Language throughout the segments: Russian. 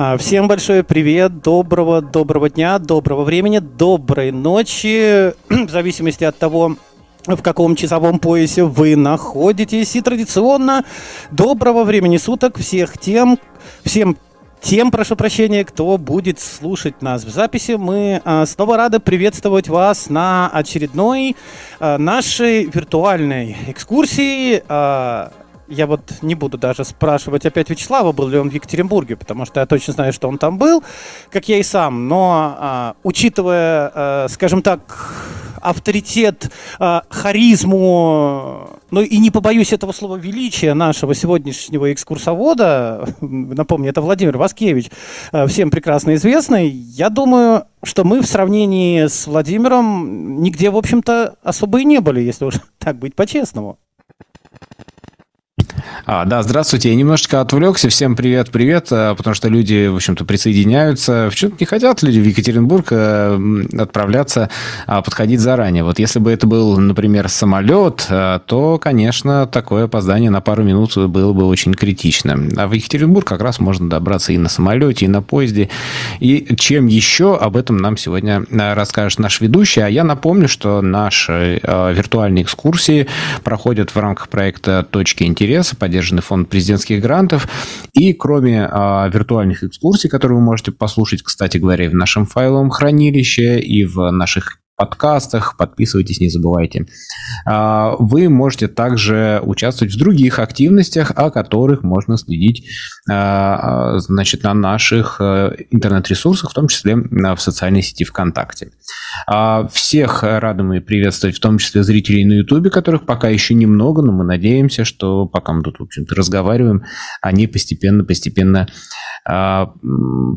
А, всем большой привет, доброго, доброго дня, доброго времени, доброй ночи, в зависимости от того, в каком часовом поясе вы находитесь. И традиционно доброго времени суток всех тем, всем тем, прошу прощения, кто будет слушать нас в записи. Мы э, снова рады приветствовать вас на очередной э, нашей виртуальной экскурсии. Э, я вот не буду даже спрашивать опять Вячеслава, был ли он в Екатеринбурге, потому что я точно знаю, что он там был, как я и сам. Но а, учитывая, а, скажем так, авторитет, а, харизму, ну и не побоюсь этого слова величия нашего сегодняшнего экскурсовода, напомню, это Владимир Васкевич, а, всем прекрасно известный, я думаю, что мы в сравнении с Владимиром нигде, в общем-то, особо и не были, если уж так быть по-честному. А, да, здравствуйте. Я немножечко отвлекся. Всем привет-привет, э, потому что люди, в общем-то, присоединяются. В чем-то не хотят люди в Екатеринбург э, отправляться, а подходить заранее. Вот если бы это был, например, самолет, э, то, конечно, такое опоздание на пару минут было бы очень критично. А в Екатеринбург как раз можно добраться и на самолете, и на поезде. И чем еще, об этом нам сегодня расскажет наш ведущий. А я напомню, что наши виртуальные экскурсии проходят в рамках проекта «Точки интереса», поддержанный фонд президентских грантов. И кроме а, виртуальных экскурсий, которые вы можете послушать, кстати говоря, и в нашем файловом хранилище, и в наших подкастах, подписывайтесь, не забывайте. А, вы можете также участвовать в других активностях, о которых можно следить а, значит, на наших э, интернет-ресурсах, в том числе в социальной сети ВКонтакте. А, всех рады мы приветствовать, в том числе зрителей на Ютубе, которых пока еще немного, но мы надеемся, что пока мы тут, в общем-то, разговариваем, они постепенно-постепенно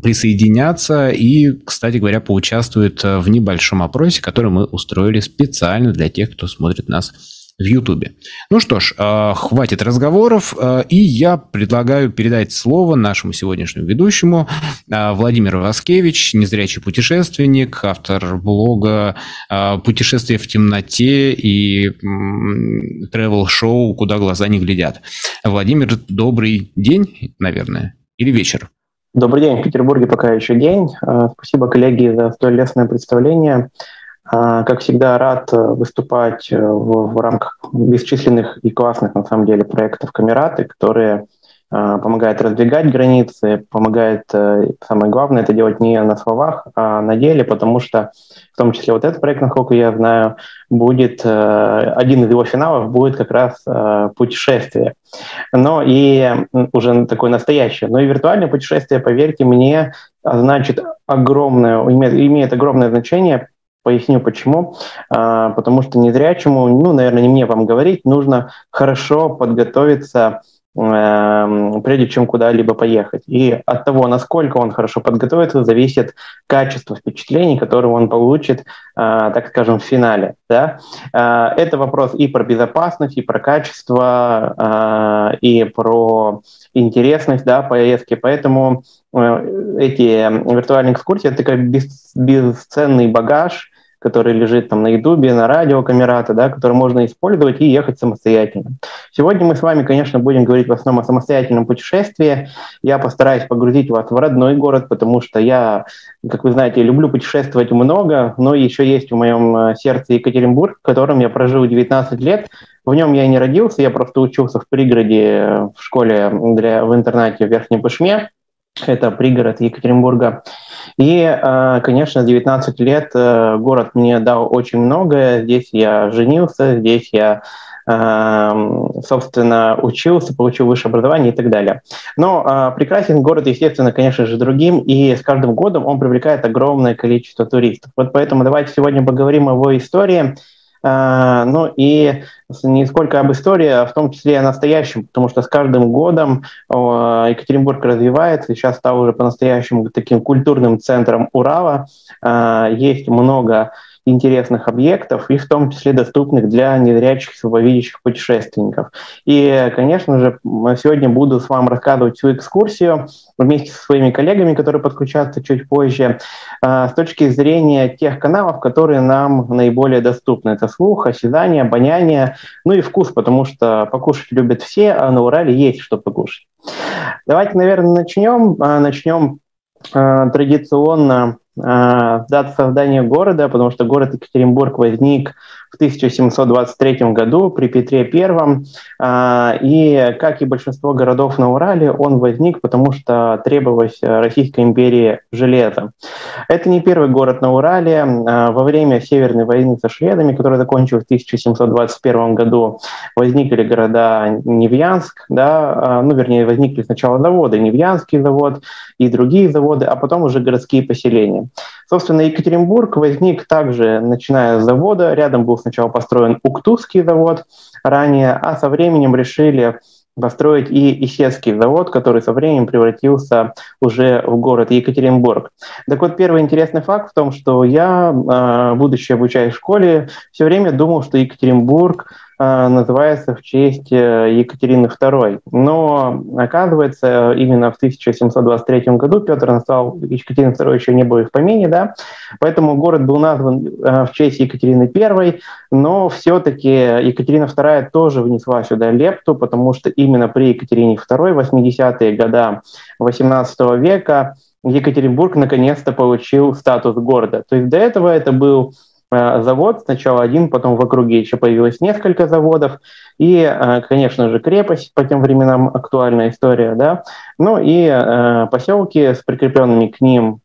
присоединятся и, кстати говоря, поучаствуют в небольшом опросе, который мы устроили специально для тех, кто смотрит нас в Ютубе. Ну что ж, э, хватит разговоров, э, и я предлагаю передать слово нашему сегодняшнему ведущему э, Владимир Васкевич, незрячий путешественник, автор блога «Путешествие в темноте» и travel-шоу «Куда глаза не глядят». Владимир, добрый день, наверное, или вечер? Добрый день, в Петербурге пока еще день. Спасибо, коллеги, за столь лестное представление. А, как всегда, рад э, выступать э, в, в рамках бесчисленных и классных, на самом деле, проектов Камераты, которые а, помогают раздвигать границы, помогает, э, самое главное, это делать не на словах, а на деле, потому что в том числе вот этот проект, насколько я знаю, будет, один из его финалов будет как раз путешествие. Но и уже такое настоящее. Но и виртуальное путешествие, поверьте мне, значит огромное, имеет, имеет огромное значение Поясню почему. А, потому что незрячему, ну, наверное, не мне вам говорить, нужно хорошо подготовиться эм, прежде чем куда-либо поехать. И от того, насколько он хорошо подготовится, зависит качество впечатлений, которые он получит, а, так скажем, в финале. Да? А, это вопрос и про безопасность, и про качество, и про интересность да, поездки. Поэтому э, эти виртуальные экскурсии – это такой бесценный багаж, который лежит там на Ютубе, на радио Камерата, да, который можно использовать и ехать самостоятельно. Сегодня мы с вами, конечно, будем говорить в основном о самостоятельном путешествии. Я постараюсь погрузить вас в родной город, потому что я, как вы знаете, люблю путешествовать много, но еще есть в моем э, сердце Екатеринбург, в котором я прожил 19 лет. В нем я не родился, я просто учился в пригороде э, в школе для, в интернате в Верхнем Пышме. Это пригород Екатеринбурга. И, э, конечно, 19 лет э, город мне дал очень многое. Здесь я женился, здесь я э, собственно, учился, получил высшее образование и так далее. Но прекрасен город, естественно, конечно же, другим, и с каждым годом он привлекает огромное количество туристов. Вот поэтому давайте сегодня поговорим о его истории, ну и не сколько об истории, а в том числе о настоящем, потому что с каждым годом Екатеринбург развивается, сейчас стал уже по-настоящему таким культурным центром Урала. А, есть много интересных объектов, и в том числе доступных для незрячих слабовидящих путешественников. И, конечно же, сегодня буду с вами рассказывать всю экскурсию вместе со своими коллегами, которые подключатся чуть позже, а, с точки зрения тех каналов, которые нам наиболее доступны. Это слух, осязание, обоняние, ну и вкус, потому что покушать любят все, а на Урале есть что покушать. Давайте, наверное, начнем. А, начнем а, традиционно дата создания города, потому что город Екатеринбург возник в 1723 году при Петре I. А, и, как и большинство городов на Урале, он возник, потому что требовалось Российской империи железо. Это не первый город на Урале. А, во время Северной войны со шведами, которая закончилась в 1721 году, возникли города Невьянск, да, а, ну, вернее, возникли сначала заводы, Невьянский завод и другие заводы, а потом уже городские поселения. Собственно, Екатеринбург возник также, начиная с завода. Рядом был сначала построен Уктусский завод ранее, а со временем решили построить и Исетский завод, который со временем превратился уже в город Екатеринбург. Так вот, первый интересный факт в том, что я, а, будучи обучаясь в школе, все время думал, что Екатеринбург называется в честь э, Екатерины II. Но, оказывается, именно в 1723 году Петр назвал Екатерины II еще не было в помине, да, поэтому город был назван э, в честь Екатерины I, но все-таки Екатерина II тоже внесла сюда лепту, потому что именно при Екатерине II, 80-е годы 18 века, Екатеринбург наконец-то получил статус города. То есть до этого это был Э, завод, сначала один, потом в округе еще появилось несколько заводов, и, э, конечно же, крепость по тем временам актуальная история, да, ну и э, поселки с прикрепленными к ним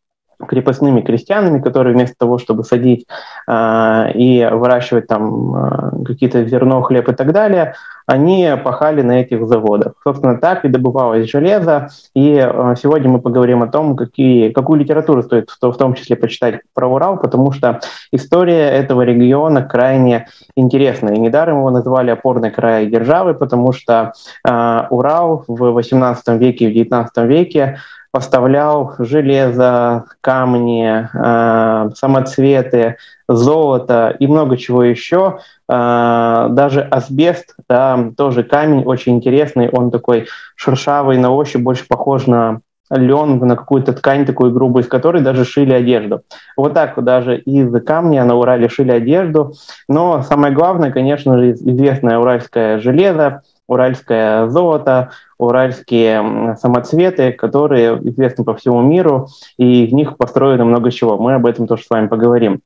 крепостными крестьянами, которые вместо того, чтобы садить э, и выращивать там э, какие-то зерно, хлеб и так далее, они пахали на этих заводах. Собственно, так и добывалось железо. И э, сегодня мы поговорим о том, какие, какую литературу стоит в, в том числе почитать про Урал, потому что история этого региона крайне интересна. И недаром его назвали опорной край державы, потому что э, Урал в 18 веке и в 19 веке поставлял железо, камни, э, самоцветы, золото и много чего еще. Э, даже асбест, да, тоже камень очень интересный, он такой шершавый на ощупь, больше похож на лен, на какую-то ткань такую грубую, из которой даже шили одежду. Вот так даже из камня на Урале шили одежду. Но самое главное, конечно же, известное уральское железо, уральское золото, уральские самоцветы, которые известны по всему миру, и в них построено много чего. Мы об этом тоже с вами поговорим.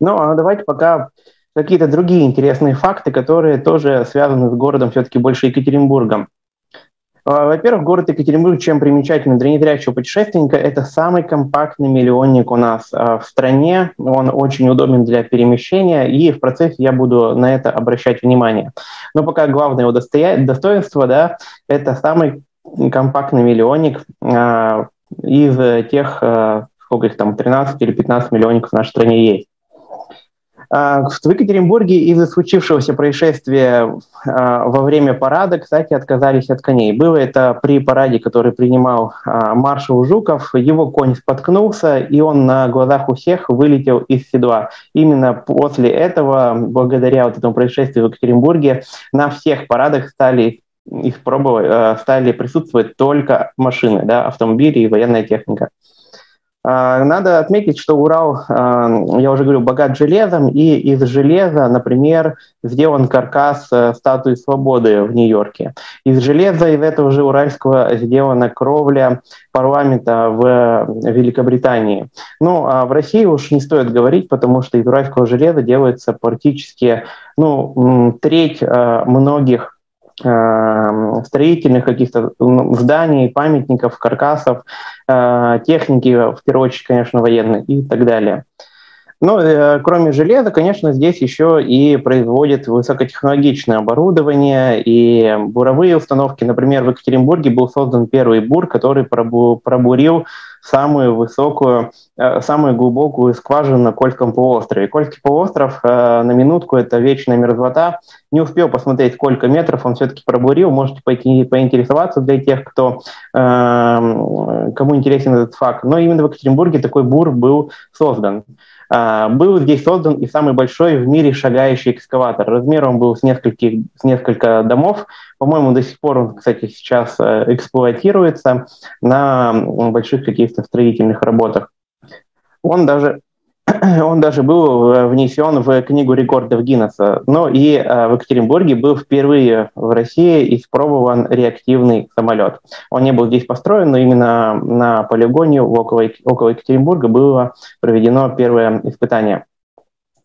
Ну, а давайте пока какие-то другие интересные факты, которые тоже связаны с городом все-таки больше Екатеринбургом. А, во-первых, город Екатеринбург, чем примечательный для незрячего путешественника, это самый компактный миллионник у нас а, в стране. Он очень удобен для перемещения, и в процессе я буду на это обращать внимание. Но пока главное его достоинство, да, это самый компактный миллионник а, из тех, сколько их там, 13 или 15 миллионников в нашей стране есть. А, в Екатеринбурге из-за случившегося происшествия а, во время парада, кстати, отказались от коней. Было это при параде, который принимал а, маршал Жуков. Его конь споткнулся, и он на глазах у всех вылетел из седла. Именно после этого, благодаря вот этому происшествию в Екатеринбурге, на всех парадах стали их пробовать, стали присутствовать только машины, да, автомобили и военная техника. А, надо отметить, что Урал, а, я уже говорю, богат железом, и из железа, например, сделан каркас э, статуи свободы в Нью-Йорке. Из железа, из этого же уральского, сделана кровля парламента в Великобритании. Ну, а в России уж не стоит говорить, потому что из уральского железа делается практически ну, треть э, многих строительных каких-то зданий, памятников, каркасов, э, техники, в первую очередь, конечно, военной и так далее. Но э, кроме железа, конечно, здесь еще и производят высокотехнологичное оборудование и буровые установки. Например, в Екатеринбурге был создан первый бур, который пробурил самую высокую, э, самую глубокую скважину на Кольском полуострове. Кольский полуостров, э, на минутку, это вечная мерзлота. Не успел посмотреть, сколько метров он все-таки пробурил. Можете пойти поинтересоваться для тех, кто, кому интересен этот факт. Но именно в Екатеринбурге такой бур был создан. А, был здесь создан и самый большой в мире шагающий экскаватор. Размером был с, нескольких, с несколько домов. По-моему, до сих пор он, кстати, сейчас э, эксплуатируется на больших каких-то строительных работах. Он даже он даже был э, внесен в книгу рекордов Гиннесса. Но и э, в Екатеринбурге был впервые в России испробован реактивный самолет. Он не был здесь построен, но именно на полигоне около, около Екатеринбурга было проведено первое испытание.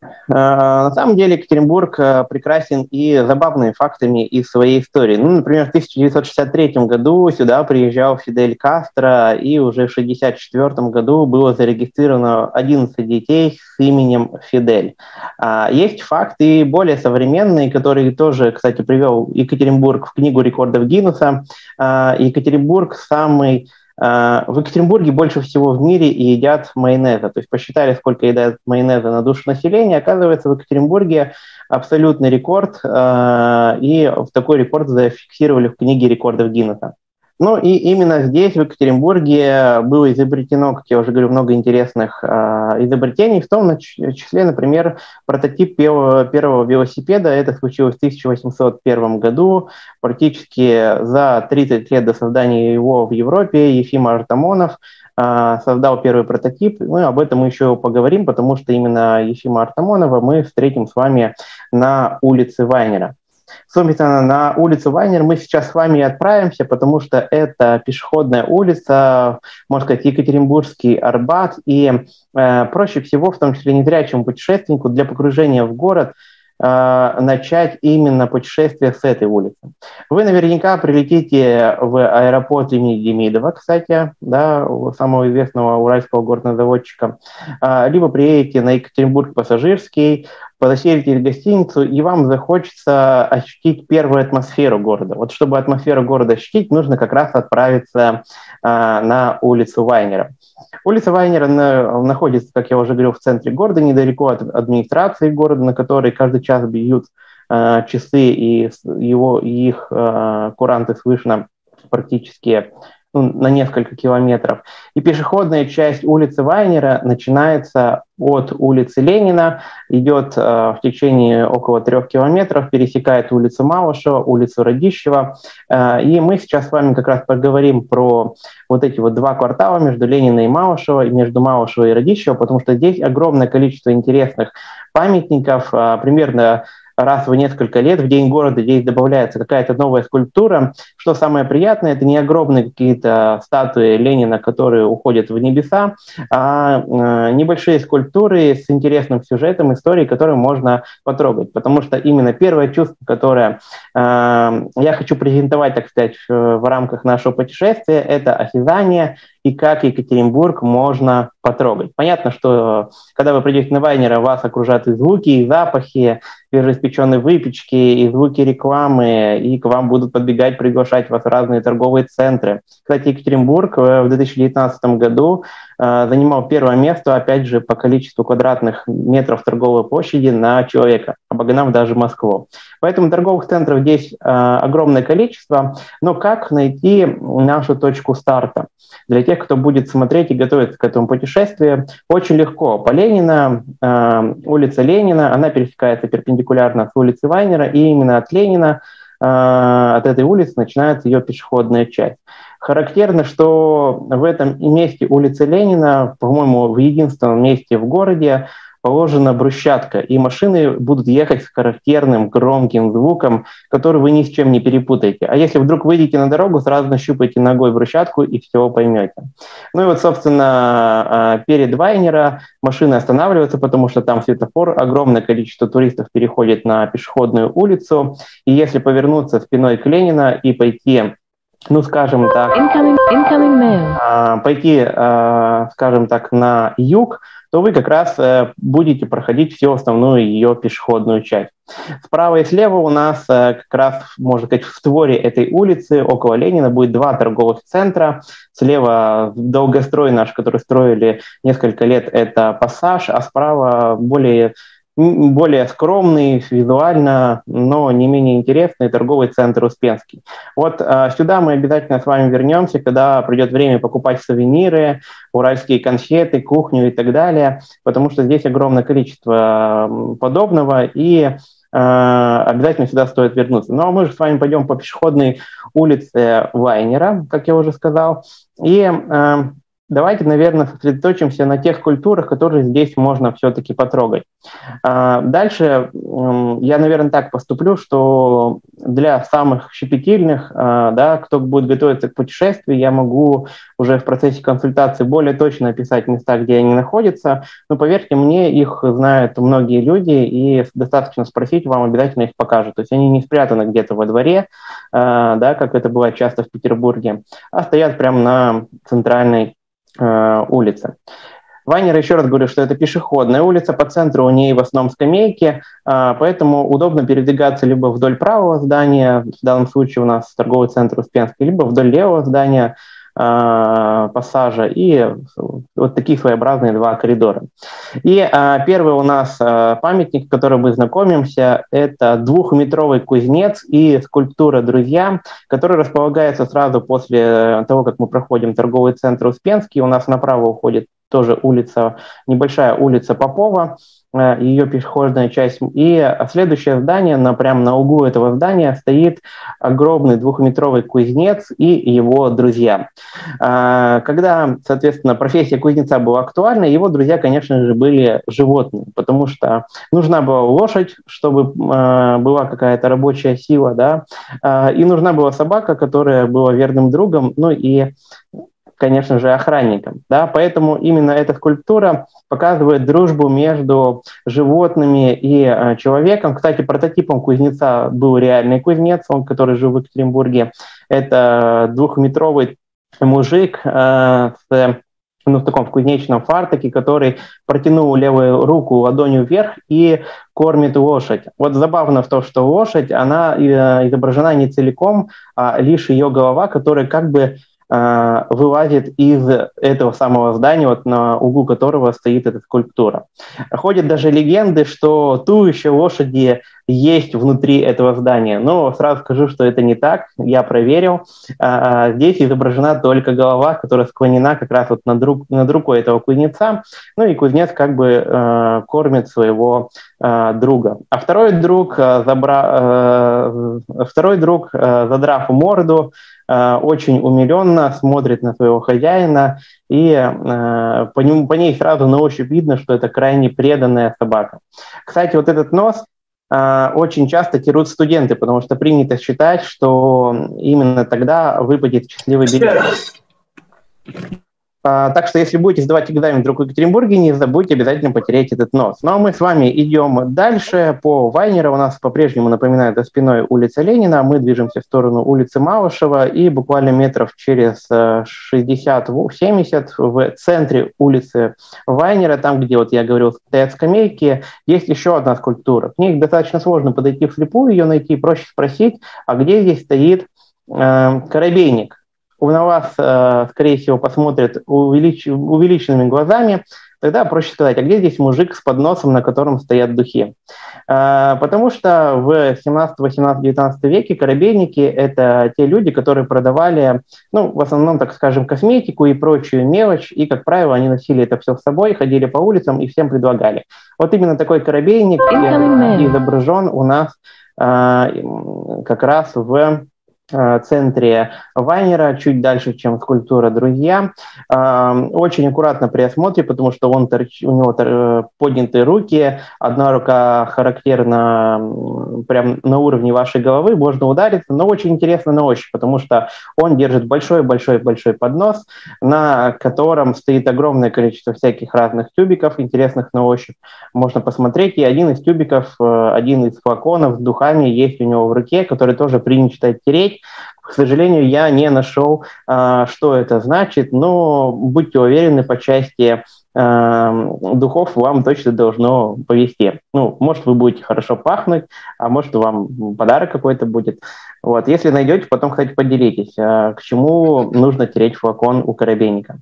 Э, на самом деле Екатеринбург э, прекрасен и забавными фактами из своей истории. Ну, например, в 1963 году сюда приезжал Фидель Кастро, и уже в 1964 году было зарегистрировано 11 детей с именем Фидель. А, есть факты более современные, которые тоже, кстати, привел Екатеринбург в книгу рекордов Гиннесса. А, Екатеринбург самый в Екатеринбурге больше всего в мире едят майонеза. То есть посчитали, сколько едят майонеза на душу населения. Оказывается, в Екатеринбурге абсолютный рекорд, а, и такой рекорд зафиксировали в книге рекордов Гиннесса. Ну и именно здесь, в Екатеринбурге, было изобретено, как я уже говорю, много интересных э, изобретений, в том числе, например, прототип первого, велосипеда. Это случилось в 1801 году. Практически за 30 лет до создания его в Европе Ефим Артамонов э, создал первый прототип. Мы об этом еще поговорим, потому что именно Ефима Артамонова мы встретим с вами на улице Вайнера. Собственно, на улицу Вайнер мы сейчас с вами отправимся, потому что это пешеходная улица, можно сказать, Екатеринбургский Арбат, и э, проще всего, в том числе незрячему путешественнику, для погружения в город э, начать именно путешествие с этой улицы. Вы наверняка прилетите в аэропорт имени Демидова, кстати, да, самого известного уральского горнозаводчика, э, либо приедете на Екатеринбург подоселите в гостиницу, и вам захочется ощутить первую атмосферу города. Вот чтобы атмосферу города ощутить, нужно как раз отправиться э, на улицу Вайнера. Улица Вайнера на, находится, как я уже говорил, в центре города, недалеко от администрации города, на которой каждый час бьют э, часы, и его, их э, куранты слышно практически ну, на несколько километров. И пешеходная часть улицы Вайнера начинается от улицы Ленина, идет э, в течение около трех километров, пересекает улицу Малышева, улицу Радищева. Э, и мы сейчас с вами как раз поговорим про вот эти вот два квартала между Ленина и Малышева, и между Малышева и Радищева, потому что здесь огромное количество интересных памятников, э, примерно раз в несколько лет в День города здесь добавляется какая-то новая скульптура. Что самое приятное, это не огромные какие-то статуи Ленина, которые уходят в небеса, а э, небольшие скульптуры с интересным сюжетом, историей, которые можно потрогать. Потому что именно первое чувство, которое э, я хочу презентовать, так сказать, в, рамках нашего путешествия, это осязание и как Екатеринбург можно потрогать. Понятно, что когда вы придете на Вайнера, вас окружат и звуки, и запахи, свежеиспеченной выпечки, и звуки рекламы, и к вам будут подбегать, приглашать вас в разные торговые центры. Кстати, Екатеринбург в 2019 году э, занимал первое место, опять же, по количеству квадратных метров торговой площади на человека, обогнав даже Москву. Поэтому торговых центров здесь э, огромное количество, но как найти нашу точку старта? Для тех, кто будет смотреть и готовиться к этому путешествию, очень легко. По Ленина, э, улица Ленина, она пересекается перпендикулярно с улицы Вайнера, и именно от Ленина, э, от этой улицы начинается ее пешеходная часть. Характерно, что в этом месте улицы Ленина, по-моему, в единственном месте в городе, положена брусчатка, и машины будут ехать с характерным громким звуком, который вы ни с чем не перепутаете. А если вдруг выйдете на дорогу, сразу нащупайте ногой брусчатку и все поймете. Ну и вот, собственно, а, перед Вайнера машины останавливаются, потому что там светофор, огромное количество туристов переходит на пешеходную улицу, и если повернуться спиной к Ленина и пойти ну, скажем так, incoming, incoming а, пойти, а, скажем так, на юг, то вы как раз э, будете проходить всю основную ее пешеходную часть. Справа и слева у нас э, как раз, можно сказать, в створе этой улицы около Ленина будет два торговых центра. Слева долгострой наш, который строили несколько лет, это «Пассаж», а справа более более скромный визуально, но не менее интересный торговый центр Успенский. Вот э, сюда мы обязательно с вами вернемся, когда придет время покупать сувениры, уральские конфеты, кухню и так далее, потому что здесь огромное количество подобного, и э, обязательно сюда стоит вернуться. Ну а мы же с вами пойдем по пешеходной улице Вайнера, как я уже сказал, и э, давайте, наверное, сосредоточимся на тех культурах, которые здесь можно все-таки потрогать. А, дальше я, наверное, так поступлю, что для самых щепетильных, а, да, кто будет готовиться к путешествию, я могу уже в процессе консультации более точно описать места, где они находятся. Но поверьте мне, их знают многие люди, и достаточно спросить, вам обязательно их покажут. То есть они не спрятаны где-то во дворе, а, да, как это бывает часто в Петербурге, а стоят прямо на центральной Э, улицы. Вайнер, еще раз говорю, что это пешеходная улица, по центру у нее в основном скамейки, э, поэтому удобно передвигаться либо вдоль правого здания, в данном случае у нас торговый центр Успенский, либо вдоль левого здания, пассажа и вот такие своеобразные два коридора. И э, первый у нас э, памятник, с которым мы знакомимся, это двухметровый кузнец и скульптура «Друзья», который располагается сразу после того, как мы проходим торговый центр Успенский. У нас направо уходит тоже улица, небольшая улица Попова, ее пешеходная часть. И следующее здание, на, прямо на углу этого здания стоит огромный двухметровый кузнец и его друзья. Э, когда, соответственно, профессия кузнеца была актуальна, его друзья, конечно же, были животные, потому что нужна была лошадь, чтобы э, была какая-то рабочая сила, да, и нужна была собака, которая была верным другом, ну и конечно же, охранником. Да? Поэтому именно эта скульптура показывает дружбу между животными и э, человеком. Кстати, прототипом кузнеца был реальный кузнец, он, который жил в Екатеринбурге. Это двухметровый мужик э, с ну, в таком в кузнечном фартуке, который протянул левую руку ладонью вверх и кормит лошадь. Вот забавно в том, что лошадь, она э, изображена не целиком, а лишь ее голова, которая как бы Э, вылазит из этого самого здания, вот на углу которого стоит эта скульптура. Ходят даже легенды, что туловище лошади есть внутри этого здания. Но сразу скажу, что это не так, я проверил. А, здесь изображена только голова, которая склонена как раз вот над, рук, над рукой этого кузнеца. Ну и кузнец как бы э, кормит своего друга. А второй друг, забра... второй друг задрав морду, Э, очень умиленно смотрит на своего хозяина, и э, по, нему, по ней сразу на ощупь видно, что это крайне преданная собака. Кстати, вот этот нос э, очень часто терут студенты, потому что принято считать, что именно тогда выпадет счастливый билет. А, так что, если будете сдавать экзамен вдруг в Екатеринбурге, не забудьте обязательно потереть этот нос. Ну а мы с вами идем дальше. По Вайнера у нас по-прежнему напоминает за спиной улица Ленина. Мы движемся в сторону улицы Малышева и буквально метров через 60-70 э, в центре улицы Вайнера, там, где вот я говорил, стоят скамейки, есть еще одна скульптура. К ней достаточно сложно подойти вслепую, ее найти, проще спросить, а где здесь стоит э, корабейник? на вас, э, скорее всего, посмотрят увелич... увеличенными глазами, тогда проще сказать, а где здесь мужик с подносом, на котором стоят духи? Э, потому что в 17, 18, 19 веке корабельники – это те люди, которые продавали, ну, в основном, так скажем, косметику и прочую мелочь, и, как правило, они носили это все с собой, ходили по улицам и всем предлагали. Вот именно такой корабельник изображен у нас э, как раз в Э, центре Вайнера, чуть дальше, чем скульптура «Друзья». Э, очень аккуратно при осмотре, потому что он, у него э, поднятые руки, одна рука характерна прям на уровне вашей головы, можно удариться, но очень интересно на ощупь, потому что он держит большой-большой-большой поднос, на котором стоит огромное количество всяких разных тюбиков, интересных на ощупь. Можно посмотреть, и один из тюбиков, один из флаконов с духами есть у него в руке, который тоже принято тереть, К сожалению, я не нашел, что это значит, но будьте уверены, по части духов вам точно должно повезти. Ну, может, вы будете хорошо пахнуть, а может, вам подарок какой-то будет. Вот. Если найдете, потом, кстати, поделитесь, к чему нужно тереть флакон у коробейника.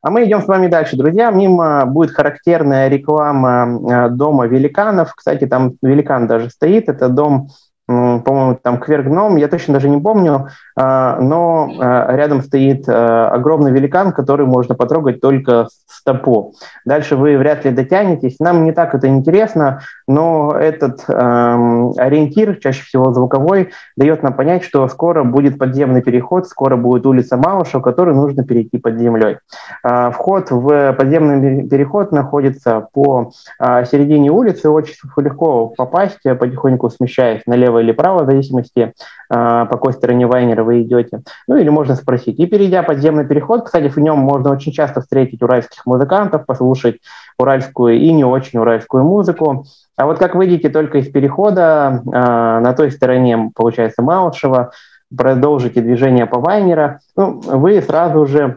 А мы идем с вами дальше, друзья. Мимо будет характерная реклама дома великанов. Кстати, там великан даже стоит. Это дом по-моему, там Квергном, я точно даже не помню, а, но а, рядом стоит а, огромный великан, который можно потрогать только стопу. Дальше вы вряд ли дотянетесь. Нам не так это интересно, но этот ориентир, чаще всего звуковой, дает нам понять, что скоро будет подземный переход, скоро будет улица Малышева, которую нужно перейти под землей. Вход в подземный переход находится по середине улицы, очень легко попасть, потихоньку смещаясь налево или право, в зависимости, а, по какой стороне Вайнера вы идете. Ну или можно спросить. И перейдя подземный переход, кстати, в нем можно очень часто встретить уральских музыкантов, послушать уральскую и не очень уральскую музыку. А вот как выйдете только из перехода, а, на той стороне, получается, Малышева, продолжите движение по Вайнера, ну, вы сразу же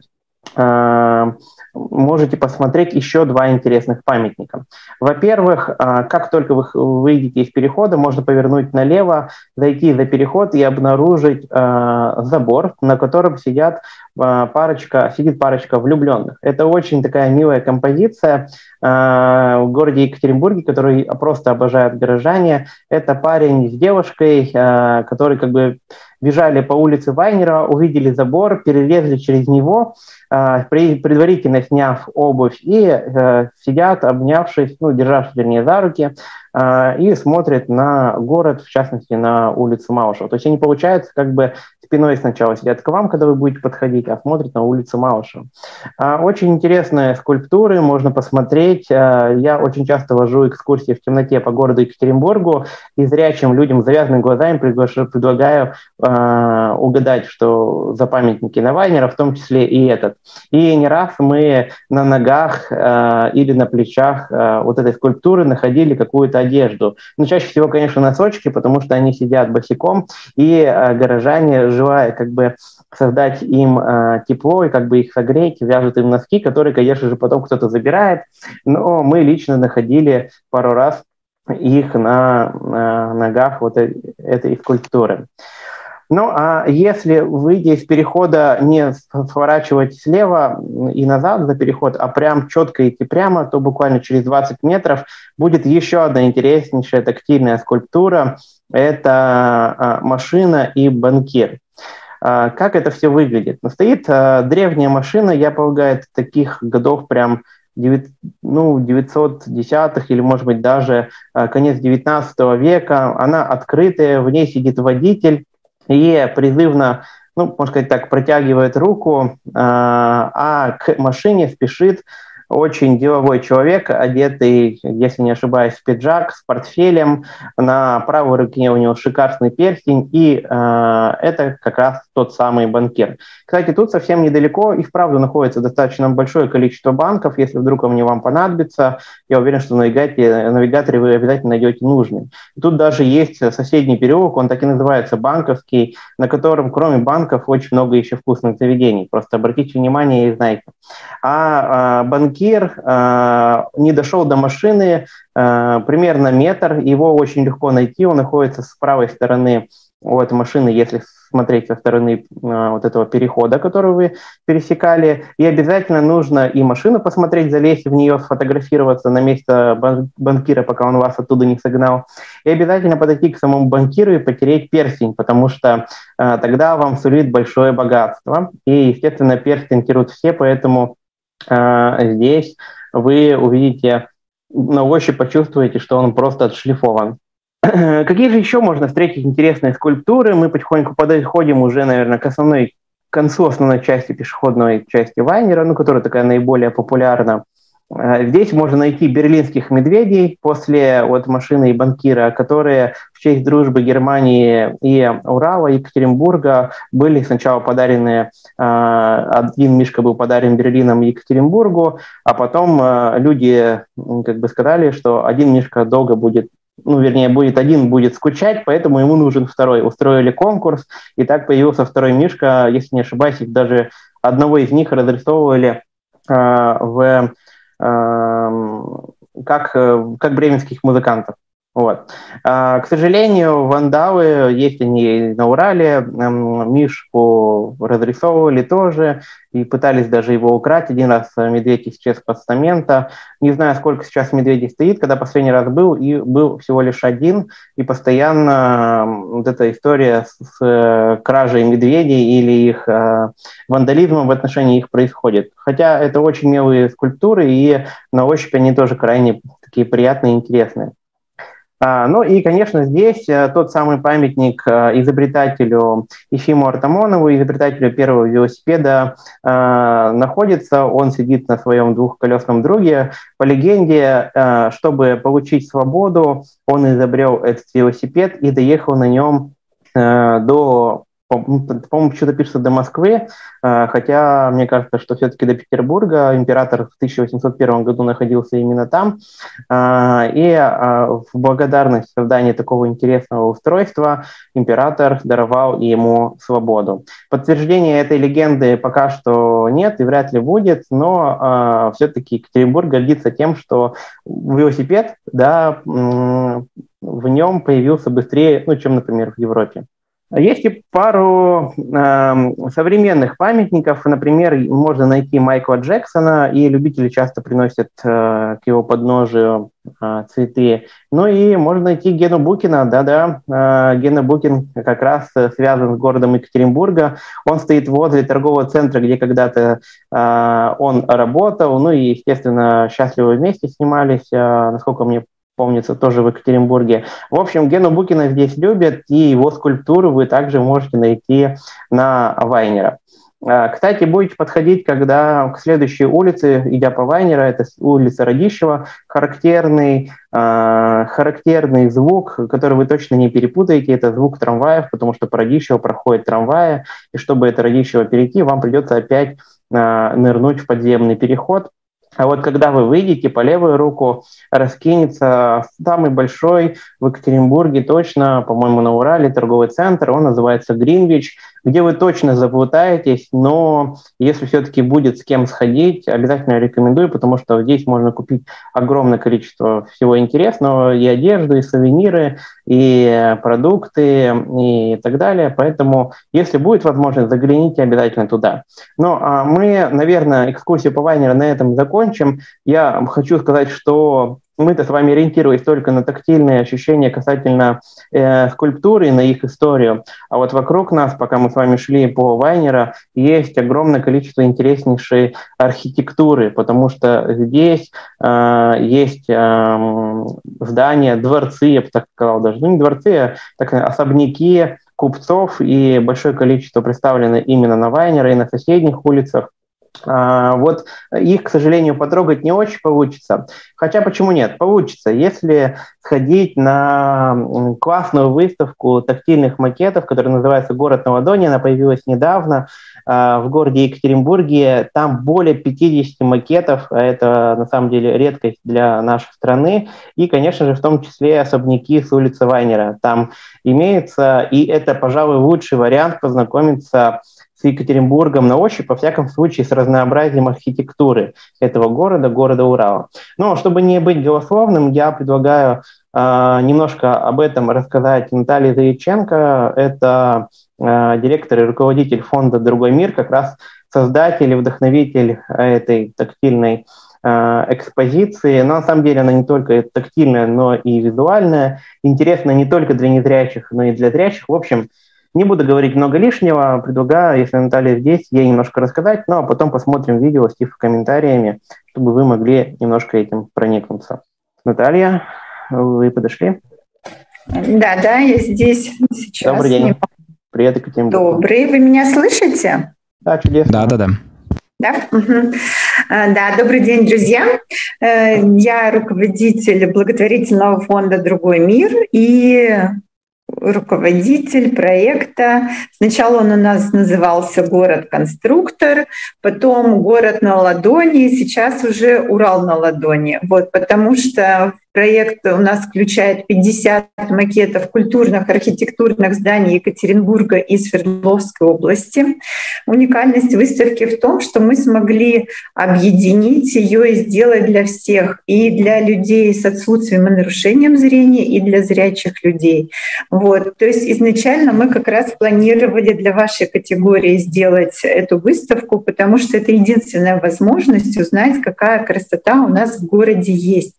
а, можете посмотреть еще два интересных памятника. Во-первых, а, как только вы выйдете из перехода, можно повернуть налево, зайти за переход и обнаружить а, забор, на котором сидят парочка, сидит парочка влюбленных. Это очень такая милая композиция в городе Екатеринбурге, который просто обожают горожане. Это парень с девушкой, который как бы бежали по улице Вайнера, увидели забор, перелезли через него, а, предварительно сняв обувь, и э, сидят, обнявшись, ну, державшись, вернее, за руки, а, и смотрят на город, в частности, на улицу Малышева. То есть они, получается, как бы спиной сначала сидят к вам, когда вы будете подходить, а смотрят на улицу Малышева. А, очень интересные скульптуры, можно посмотреть. Я очень часто вожу экскурсии в темноте по городу Екатеринбургу, и зрячим людям с завязанными глазами предлагаю угадать, что за памятники Навайнера, в том числе и этот. И не раз мы на ногах или на плечах вот этой скульптуры находили какую-то одежду. Ну, чаще всего, конечно, носочки, потому что они сидят босиком, и горожане, желая как бы создать им э, тепло и как бы их согреть, вяжут им носки, которые, конечно же, потом кто-то забирает. Но мы лично находили пару раз их на, на ногах вот этой скульптуры. Ну, а если выйдя из перехода не сворачивать слева и назад за переход, а прям четко идти прямо, то буквально через 20 метров будет еще одна интереснейшая тактильная скульптура. Это а, машина и банкир. А, как это все выглядит? Ну, стоит а, древняя машина, я полагаю, таких годов прям 9, ну, 910-х или, может быть, даже конец 19 века. Она открытая, в ней сидит водитель, и призывно, ну, можно сказать так, протягивает руку, а, а к машине спешит очень деловой человек, одетый, если не ошибаюсь, в пиджак с портфелем. На правой руке у него шикарный перстень, и э, это как раз тот самый банкир. Кстати, тут совсем недалеко и вправду находится достаточно большое количество банков. Если вдруг они вам понадобятся, я уверен, что в навигаторе, навигаторе вы обязательно найдете нужный. И тут даже есть соседний переулок, он так и называется банковский, на котором кроме банков очень много еще вкусных заведений. Просто обратите внимание и знайте. А, а банкир банкир э, не дошел до машины э, примерно метр, его очень легко найти, он находится с правой стороны от машины, если смотреть со стороны э, вот этого перехода, который вы пересекали. И обязательно нужно и машину посмотреть, залезть в нее, сфотографироваться на место банкира, пока он вас оттуда не согнал. И обязательно подойти к самому банкиру и потереть перстень, потому что тогда вам сулит большое богатство. И, естественно, перстень терут все, поэтому а, здесь вы увидите, на ощупь почувствуете, что он просто отшлифован. Какие же еще можно встретить интересные скульптуры? Мы потихоньку подходим уже, наверное, к основной к концу основной части пешеходной части Вайнера, ну, которая такая наиболее популярна. Э, здесь можно найти берлинских медведей после вот машины и банкира, которые в честь дружбы Германии и Урала, Екатеринбурга были сначала подарены, э, один мишка был подарен Берлином и Екатеринбургу, а потом э, люди как бы сказали, что один мишка долго будет ну, вернее, будет один, будет скучать, поэтому ему нужен второй. Устроили конкурс, и так появился второй Мишка. Если не ошибаюсь, их даже одного из них разрисовывали э, в как, как бременских музыкантов. Вот. А, к сожалению, вандалы, есть они на Урале, Мишку разрисовывали тоже и пытались даже его украть. Один раз медведь исчез с постамента. Не знаю, сколько сейчас медведей стоит, когда последний раз был, и был всего лишь один, и постоянно вот эта история с, с э, кражей медведей или их э, вандализмом в отношении их происходит. Хотя это очень милые скульптуры, и на ощупь они тоже крайне такие приятные и интересные. А, ну и, конечно, здесь э, тот самый памятник э, изобретателю Ефиму Артамонову, изобретателю первого велосипеда, э, находится. Он сидит на своем двухколесном друге. По легенде, чтобы получить свободу, он изобрел этот велосипед и доехал на нем до по-моему, что-то пишется до Москвы, э, хотя мне кажется, что все-таки до Петербурга император в 1801 году находился именно там. Э, и э, в благодарность созданию такого интересного устройства император даровал ему свободу. Подтверждения этой легенды пока что нет и вряд ли будет, но все-таки Екатеринбург гордится тем, что велосипед, да, в нем появился быстрее, ну, чем, например, в Европе. Есть и пару э, современных памятников. Например, можно найти Майкла Джексона, и любители часто приносят э, к его подножию э, цветы. Ну и можно найти Гену Букина. Да-да, э, Гена Букин как раз связан с городом Екатеринбурга. Он стоит возле торгового центра, где когда-то э, он работал. Ну и, естественно, счастливы вместе снимались, э, насколько мне помнится, тоже в Екатеринбурге. В общем, Гену Букина здесь любят, и его скульптуру вы также можете найти на Вайнера. А, кстати, будете подходить, когда к следующей улице, идя по Вайнера, это улица Радищева, характерный, э, характерный звук, который вы точно не перепутаете, это звук трамваев, потому что по Радищево проходит трамваи, и чтобы это Радищево перейти, вам придется опять э, нырнуть в подземный переход, а вот когда вы выйдете, по левую руку раскинется самый большой в Екатеринбурге, точно, по-моему, на Урале, торговый центр, он называется Гринвич, где вы точно заплутаетесь, но если все-таки будет с кем сходить, обязательно рекомендую, потому что здесь можно купить огромное количество всего интересного, и одежду, и сувениры, и продукты, и так далее. Поэтому, если будет возможность, загляните обязательно туда. Но а мы, наверное, экскурсию по Вайнеру на этом закончим. Я хочу сказать, что мы-то с вами ориентировались только на тактильные ощущения касательно э, скульптуры, на их историю. А вот вокруг нас, пока мы с вами шли по Вайнера, есть огромное количество интереснейшей архитектуры, потому что здесь э, есть э, здания, дворцы, я бы так сказал, даже ну, не дворцы, а так, особняки купцов, и большое количество представлено именно на Вайнера и на соседних улицах. А, вот их, к сожалению, потрогать не очень получится. Хотя почему нет? Получится. Если сходить на классную выставку тактильных макетов, которая называется «Город на ладони», она появилась недавно а, в городе Екатеринбурге. Там более 50 макетов, а это на самом деле редкость для нашей страны. И, конечно же, в том числе особняки с улицы Вайнера. Там имеется, и это, пожалуй, лучший вариант познакомиться с Екатеринбургом на ощупь, во всяком случае, с разнообразием архитектуры этого города, города Урала. Но чтобы не быть голословным, я предлагаю э, немножко об этом рассказать Наталье Заяченко. Это э, директор и руководитель фонда «Другой мир», как раз создатель и вдохновитель этой тактильной э, экспозиции. Но на самом деле она не только тактильная, но и визуальная. Интересна не только для незрячих, но и для зрячих. В общем, не буду говорить много лишнего, предлагаю, если Наталья здесь, ей немножко рассказать, ну а потом посмотрим видео с комментариями, чтобы вы могли немножко этим проникнуться. Наталья, вы подошли? Да, да, я здесь сейчас. Добрый день. Привет, Екатерина. Добрый. Вы меня слышите? Да, чудесно. Да, да, да. Да? Угу. да, добрый день, друзья. Э, я руководитель благотворительного фонда «Другой мир», и руководитель проекта. Сначала он у нас назывался «Город-конструктор», потом «Город на ладони», сейчас уже «Урал на ладони». Вот, потому что проект у нас включает 50 макетов культурных, архитектурных зданий Екатеринбурга и Свердловской области. Уникальность выставки в том, что мы смогли объединить ее и сделать для всех, и для людей с отсутствием и нарушением зрения, и для зрячих людей. Вот. То есть изначально мы как раз планировали для вашей категории сделать эту выставку, потому что это единственная возможность узнать, какая красота у нас в городе есть.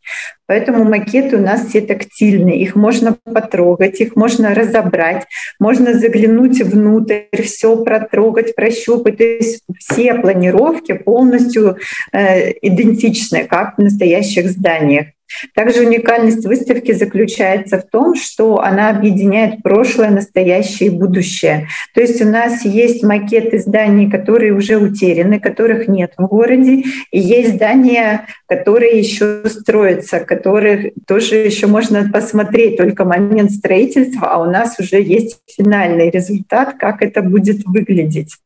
Поэтому макеты у нас все тактильные, их можно потрогать, их можно разобрать, можно заглянуть внутрь, все протрогать, прощупать. То есть все планировки полностью э, идентичны, как в настоящих зданиях. Также уникальность выставки заключается в том, что она объединяет прошлое, настоящее и будущее. То есть у нас есть макеты зданий, которые уже утеряны, которых нет в городе, и есть здания, которые еще строятся, которых тоже еще можно посмотреть только момент строительства, а у нас уже есть финальный результат, как это будет выглядеть.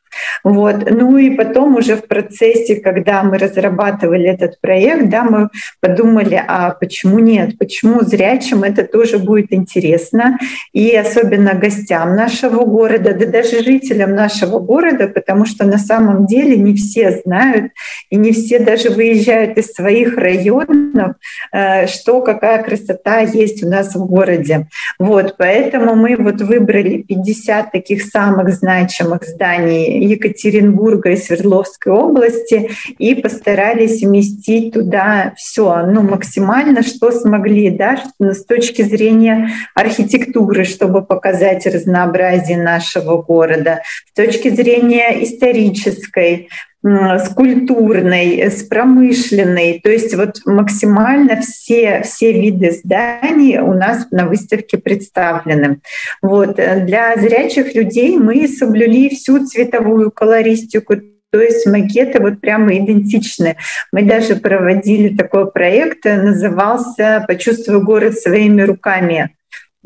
Вот. Ну и потом уже в процессе, когда мы разрабатывали этот проект, да, мы подумали, а почему нет, почему зрячим это тоже будет интересно, и особенно гостям нашего города, да даже жителям нашего города, потому что на самом деле не все знают, и не все даже выезжают из своих районов, э, что какая красота есть у нас в городе. Вот, поэтому мы вот выбрали 50 таких самых значимых зданий Екатеринбурга и Свердловской области и постарались вместить туда все, ну, максимально, что смогли, да, с точки зрения архитектуры, чтобы показать разнообразие нашего города, с точки зрения исторической, с культурной, с промышленной. То есть вот максимально все, все виды зданий у нас на выставке представлены. Вот. Для зрячих людей мы соблюли всю цветовую колористику, то есть макеты вот прямо идентичны. Мы даже проводили такой проект, назывался «Почувствуй город своими руками».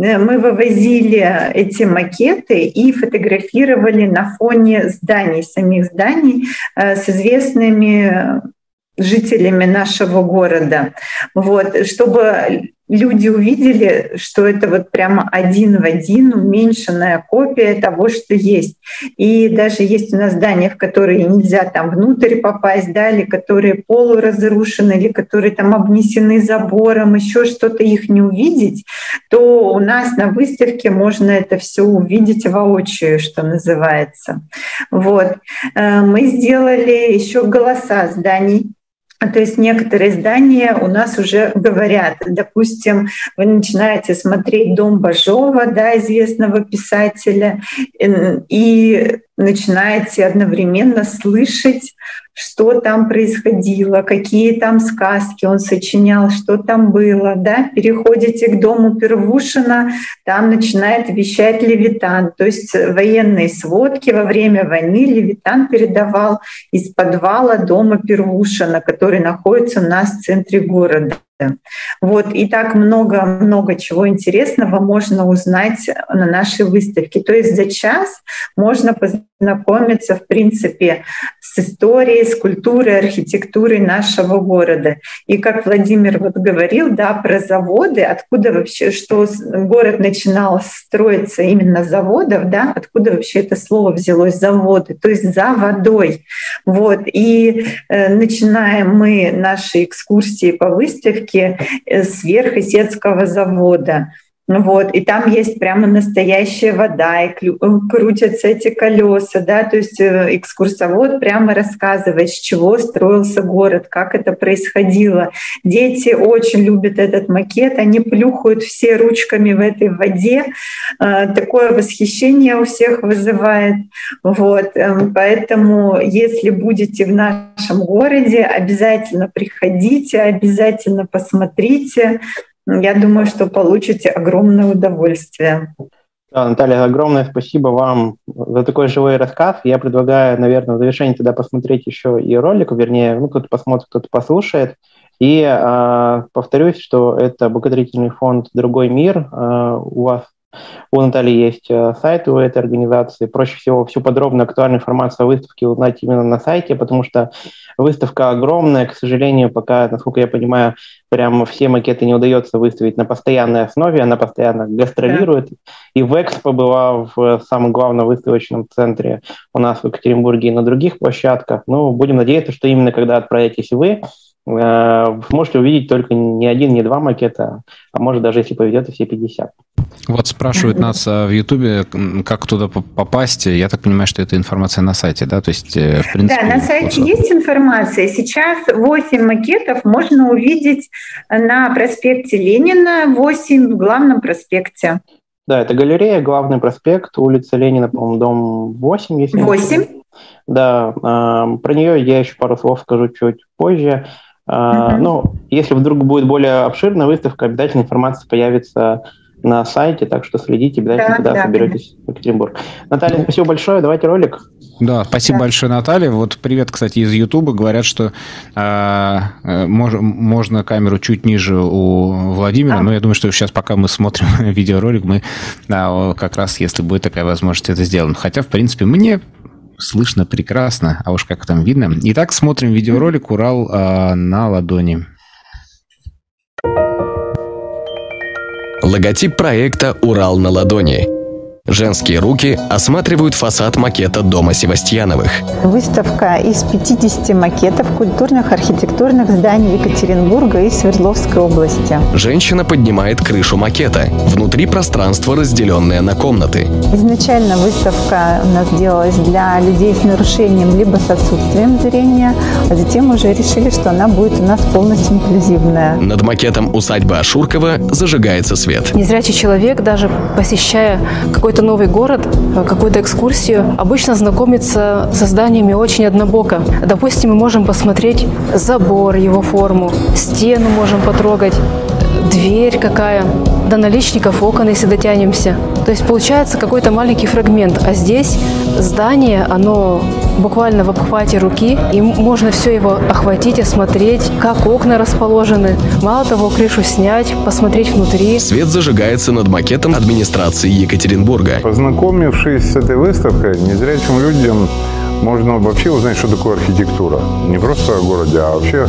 Э, мы вывозили эти макеты и фотографировали на фоне зданий, самих зданий э, с известными жителями нашего города, вот, чтобы люди увидели, что это вот прямо один в один уменьшенная копия того, что есть. И даже есть у нас здания, в которые нельзя там внутрь попасть, да, или которые полуразрушены, или которые там обнесены забором, еще что-то их не увидеть, то у нас на выставке можно это все увидеть воочию, что называется. Вот. Э, мы сделали еще голоса зданий то есть некоторые здания у нас уже говорят, допустим, вы начинаете смотреть «Дом Бажова», да, известного писателя, и начинаете одновременно слышать, что там происходило, какие там сказки он сочинял, что там было. Да? Переходите к дому Первушина, там начинает вещать Левитан. То есть военные сводки во время войны Левитан передавал из подвала дома Первушина, который находится у нас в центре города. Вот, и так много-много чего интересного можно узнать на нашей выставке. То есть за час можно познакомиться, в принципе, с историей, с культурой, архитектурой нашего города. И как Владимир вот говорил, да, про заводы, откуда вообще, что город начинал строиться именно заводов, да, откуда вообще это слово взялось, заводы, то есть за водой. Вот, и э, начинаем мы наши экскурсии по выставке э, сверхисетского завода. Вот, и там есть прямо настоящая вода, и э, крутятся эти колеса, да, то есть э, экскурсовод прямо рассказывает, с чего строился город, как это происходило. Дети очень любят этот макет, они плюхают все ручками в этой воде, такое восхищение у всех вызывает. Вот, поэтому, если будете в нашем городе, обязательно приходите, обязательно посмотрите, я думаю, что получите огромное удовольствие. Да, Наталья, огромное спасибо вам за такой живой рассказ. Я предлагаю, наверное, в завершении тогда посмотреть еще и ролик, вернее, ну, кто-то посмотрит, кто-то послушает. И э, повторюсь, что это благотворительный фонд «Другой мир». Э, у вас У Натальи есть э, сайт у этой организации. Проще всего всю подробную актуальную информацию о выставке узнать именно на сайте, потому что выставка огромная. К сожалению, пока, насколько я понимаю, прямо все макеты не удается выставить на постоянной основе. Она постоянно гастролирует. И в Экспо была в самом главном выставочном центре у нас в Екатеринбурге и на других площадках. Ну, будем надеяться, что именно когда отправитесь вы, Э, вы можете увидеть только не один, не два макета, а может даже, если повезет, и все 50. Вот спрашивают нас э, в Ютубе, как туда попасть. Я так понимаю, что это информация на сайте, да? То есть, э, в принципе... Да, на сайте есть информация. Сейчас 8 макетов можно увидеть на проспекте Ленина, 8 в главном проспекте. Да, это галерея, главный проспект, улица Ленина, по-моему, дом 8, если 8? Да, про нее я еще пару слов скажу чуть позже. Uh-huh. Ну, если вдруг будет более обширная выставка, обязательно информация появится на сайте, так что следите, обязательно, да, когда да, соберетесь в Екатеринбург. Наталья, спасибо большое, давайте ролик. Да, спасибо да. большое, Наталья. Вот привет, кстати, из Ютуба. Говорят, что а, э, мож, можно камеру чуть ниже у Владимира, а. но я думаю, что сейчас, пока мы смотрим видеоролик, мы да, как раз, если будет такая возможность, это сделаем. Хотя, в принципе, мне слышно прекрасно, а уж как там видно. Итак, смотрим видеоролик «Урал э, на ладони». Логотип проекта «Урал на ладони» Женские руки осматривают фасад макета дома Севастьяновых. Выставка из 50 макетов культурных архитектурных зданий Екатеринбурга и Свердловской области. Женщина поднимает крышу макета. Внутри пространство, разделенное на комнаты. Изначально выставка у нас делалась для людей с нарушением либо с отсутствием зрения, а затем уже решили, что она будет у нас полностью инклюзивная. Над макетом усадьбы Ашуркова зажигается свет. Незрячий человек, даже посещая какой-то какой-то новый город, э, какую-то экскурсию, обычно знакомится со зданиями очень однобоко. Допустим, мы можем посмотреть забор, его форму, стену можем потрогать, дверь какая, до наличников окон, если дотянемся. То есть получается какой-то маленький фрагмент. А здесь здание, оно буквально в обхвате руки, и можно все его охватить, осмотреть, как окна расположены. Мало того, крышу снять, посмотреть внутри. Свет зажигается над макетом администрации Екатеринбурга. Познакомившись с этой выставкой, незрячим людям можно вообще узнать, что такое архитектура. Не просто о городе, а вообще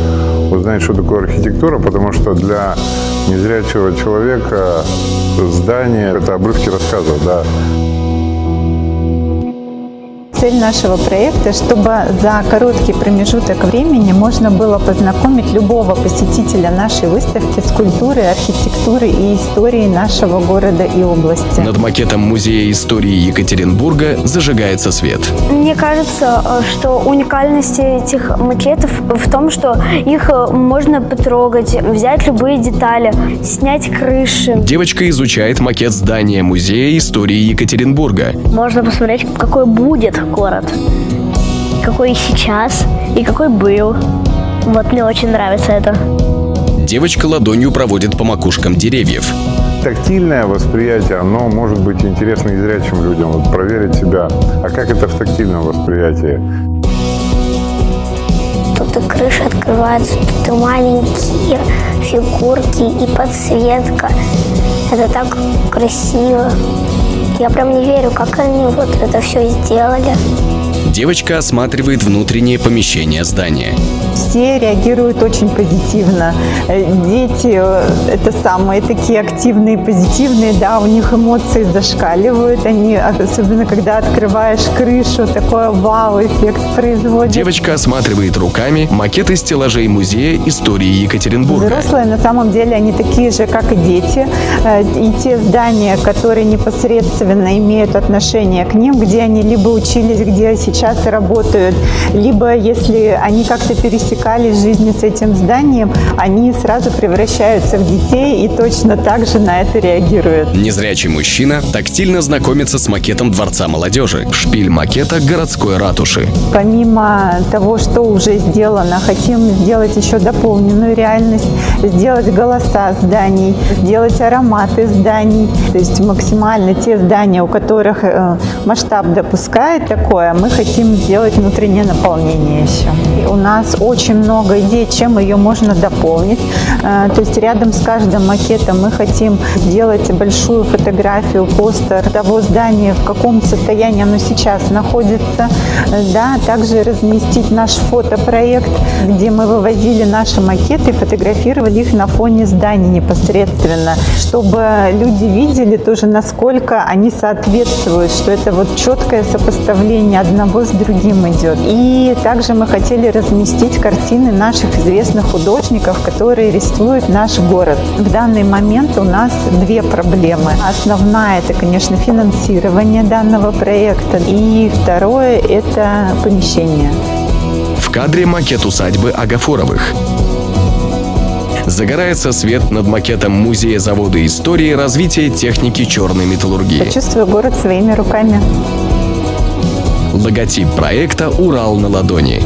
узнать, что такое архитектура, потому что для незрячего человека здание – это обрывки рассказов, да цель нашего проекта, чтобы за короткий промежуток времени можно было познакомить любого посетителя нашей выставки с культурой, архитектурой и историей нашего города и области. Над макетом Музея истории Екатеринбурга зажигается свет. Мне кажется, что уникальность этих макетов в том, что их можно потрогать, взять любые детали, снять крыши. Девочка изучает макет здания Музея истории Екатеринбурга. Можно посмотреть, какой будет город. Какой сейчас и какой был. Вот мне очень нравится это. Девочка ладонью проводит по макушкам деревьев. Тактильное восприятие, оно может быть интересно и зрячим людям. Вот проверить себя. А как это в тактильном восприятии? Тут и крыша открывается, тут и маленькие фигурки, и подсветка. Это так красиво. Я прям не верю, как они вот это все сделали. Девочка осматривает внутреннее помещение здания. Все реагируют очень позитивно. Э, дети э, это самые такие активные, позитивные, да, у них эмоции зашкаливают. Они, особенно когда открываешь крышу, такой вау-эффект производит. Девочка осматривает руками макеты стеллажей музея истории Екатеринбурга. Взрослые на самом деле они такие же, как и дети. Э, и те здания, которые непосредственно имеют отношение к ним, где они либо учились, где сейчас работают, либо если они как-то пересекались в жизни с этим зданием, они сразу превращаются в детей и точно так же на это реагируют. Незрячий мужчина тактильно знакомится с макетом Дворца молодежи, шпиль макета городской ратуши. Помимо того, что уже сделано, хотим сделать еще дополненную реальность, сделать голоса зданий, сделать ароматы зданий, то есть максимально те здания, у которых э, масштаб допускает такое, мы хотим сделать внутреннее наполнение еще. И у нас очень много идей, чем ее можно дополнить. Э, то есть рядом с каждым макетом мы хотим сделать большую фотографию, постер того здания, в каком состоянии оно сейчас находится. Да, также разместить наш фотопроект, где мы вывозили наши макеты, фотографировали их на фоне здания непосредственно, чтобы люди видели тоже, насколько они соответствуют, что это вот четкое сопоставление одного с другим идет. И также мы хотели разместить картины наших известных художников, которые рисуют наш город. В данный момент у нас две проблемы. Основная – это, конечно, финансирование данного проекта. И второе – это помещение. В кадре макет усадьбы Агафоровых. Загорается свет над макетом Музея завода истории развития техники черной металлургии. Почувствую город своими руками. Логотип проекта «Урал на ладони».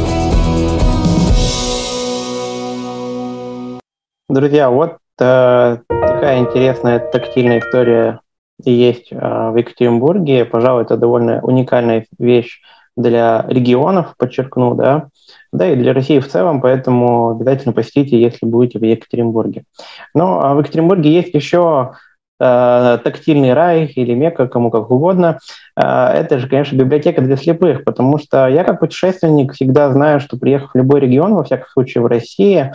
Друзья, вот э, такая интересная тактильная история есть э, в Екатеринбурге. Пожалуй, это довольно уникальная вещь для регионов, подчеркну, да, да и для России в целом, поэтому обязательно посетите, если будете в Екатеринбурге. Но а в Екатеринбурге есть еще э, тактильный рай или мека, кому как угодно. Э, это же, конечно, библиотека для слепых, потому что я как путешественник всегда знаю, что приехав в любой регион, во всяком случае в России,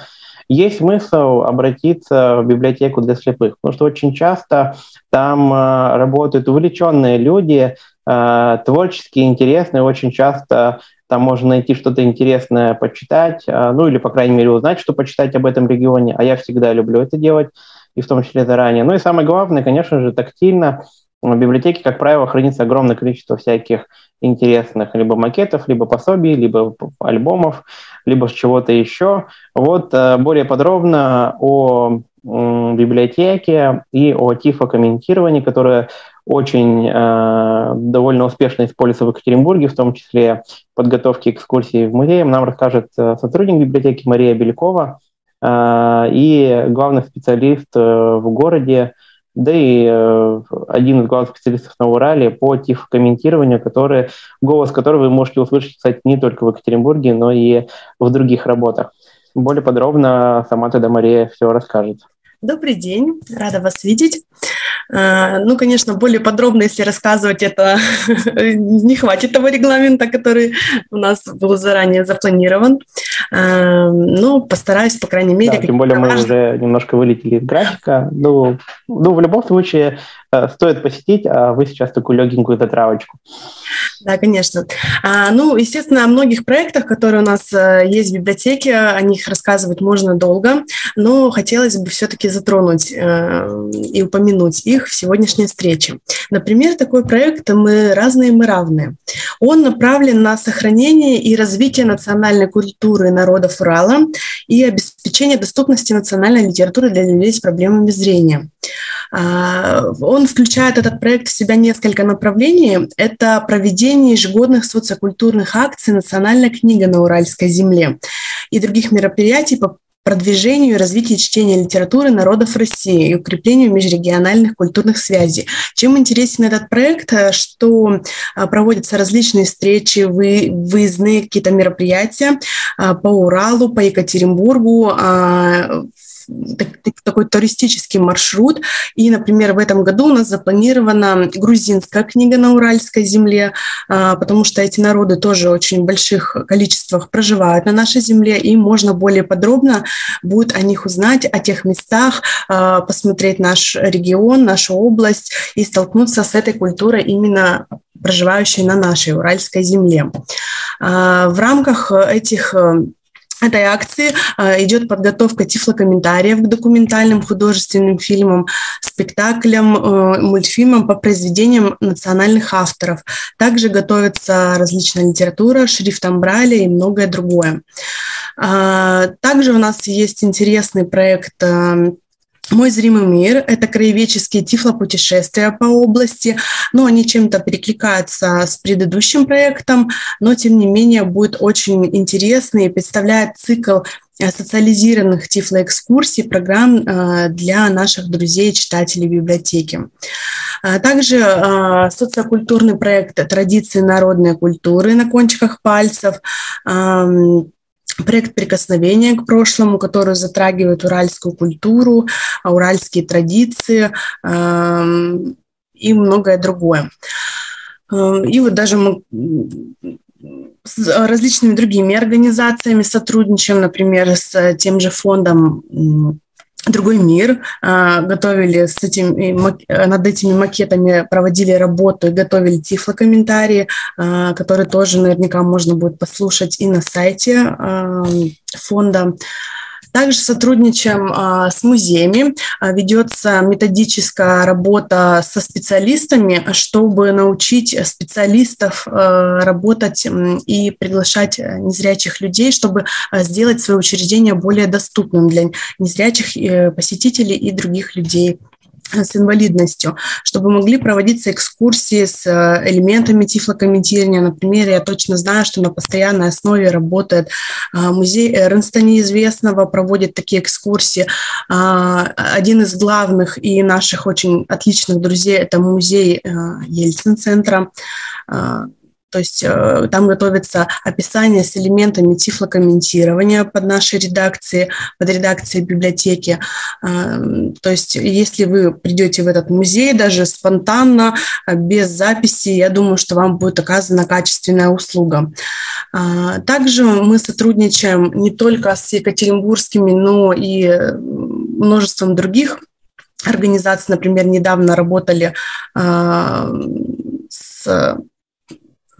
есть смысл обратиться в библиотеку для слепых, потому что очень часто там э, работают увлеченные люди, э, творческие, интересные, очень часто там можно найти что-то интересное почитать, э, ну или, по крайней мере, узнать, что почитать об этом регионе, а я всегда люблю это делать, и в том числе заранее. Ну и самое главное, конечно же, тактильно. В библиотеке, как правило, хранится огромное количество всяких интересных либо макетов, либо пособий, либо альбомов, либо чего-то еще. Вот э, более подробно о библиотеке и о тифокомментировании, которое очень э, довольно успешно используется в Екатеринбурге, в том числе подготовки экскурсий в музее, нам расскажет э, сотрудник библиотеки Мария Белякова э, и главный специалист э, в городе да и э, один из главных специалистов на Урале по тифокомментированию, который, голос которого вы можете услышать, кстати, не только в Екатеринбурге, но и в других работах. Более подробно сама тогда Мария все расскажет. Добрый день, рада вас видеть. Э, ну, конечно, более подробно, если рассказывать, это не хватит того регламента, который у нас был заранее запланирован. Э, но постараюсь, по крайней мере... Да, тем более мы уже немножко вылетели из графика. Ну, ну, в любом случае, Э, стоит посетить, а вы сейчас такую легенькую затравочку. Да, конечно. А, ну, естественно, о многих проектах, которые у нас есть в библиотеке, о них рассказывать можно долго, но хотелось бы все-таки затронуть э, и упомянуть их в сегодняшней встрече. Например, такой проект «Мы разные, мы равные». Он направлен на сохранение и развитие национальной культуры народов Урала и обеспечение доступности национальной литературы для людей с проблемами зрения. А, он включает этот проект в себя несколько направлений. Это проведение ежегодных социокультурных акций «Национальная книга на Уральской земле» и других мероприятий по продвижению и развитию чтения литературы народов России и укреплению межрегиональных культурных связей. Чем интересен этот проект, э, что э, проводятся различные встречи, вы, выездные какие-то мероприятия э, по Уралу, по Екатеринбургу, такой туристический маршрут. И, например, в этом году у нас запланирована грузинская книга на Уральской земле, а, потому что эти народы тоже очень больших количествах проживают на нашей земле, и можно более подробно будет о них узнать, о тех местах, а, посмотреть наш регион, нашу область и столкнуться с этой культурой именно проживающей на нашей Уральской земле. А, в рамках этих этой акции э, идет подготовка тифлокомментариев к документальным художественным фильмам, спектаклям, э, мультфильмам по произведениям национальных авторов. Также готовится различная литература, шрифтом Брайля и многое другое. Э, также у нас есть интересный проект э, мой зримый мир – это краеведческие тифлопутешествия по области, но они чем-то перекликаются с предыдущим проектом, но тем не менее будет очень интересный и представляет цикл социализированных тифлоэкскурсий, программ для наших друзей, читателей библиотеки. Также социокультурный проект «Традиции народной культуры» на кончиках пальцев, проект прикосновения к прошлому, который затрагивает уральскую культуру, уральские традиции и многое другое. И вот даже мы с различными другими организациями сотрудничаем, например, с тем же фондом другой мир, а, готовили с этим, над этими макетами, проводили работу и готовили тифлокомментарии, а, которые тоже наверняка можно будет послушать и на сайте а, фонда. Также сотрудничаем а, с музеями, а, ведется методическая работа со специалистами, чтобы научить специалистов а, работать и приглашать незрячих людей, чтобы сделать свое учреждение более доступным для незрячих э, посетителей и других людей с инвалидностью, чтобы могли проводиться экскурсии с э, элементами тифлокомментирования. Например, я точно знаю, что на постоянной основе работает а, музей Эрнста Неизвестного, проводит такие экскурсии. А, один из главных и наших очень отличных друзей – это музей э, Ельцин-центра, а, то есть э, там готовится описание с элементами тифлокомментирования под нашей редакцией, под редакцией библиотеки. Э, то есть если вы придете в этот музей даже спонтанно, э, без записи, я думаю, что вам будет оказана качественная услуга. Также мы сотрудничаем не только с екатеринбургскими, но и множеством других организаций. Например, недавно работали с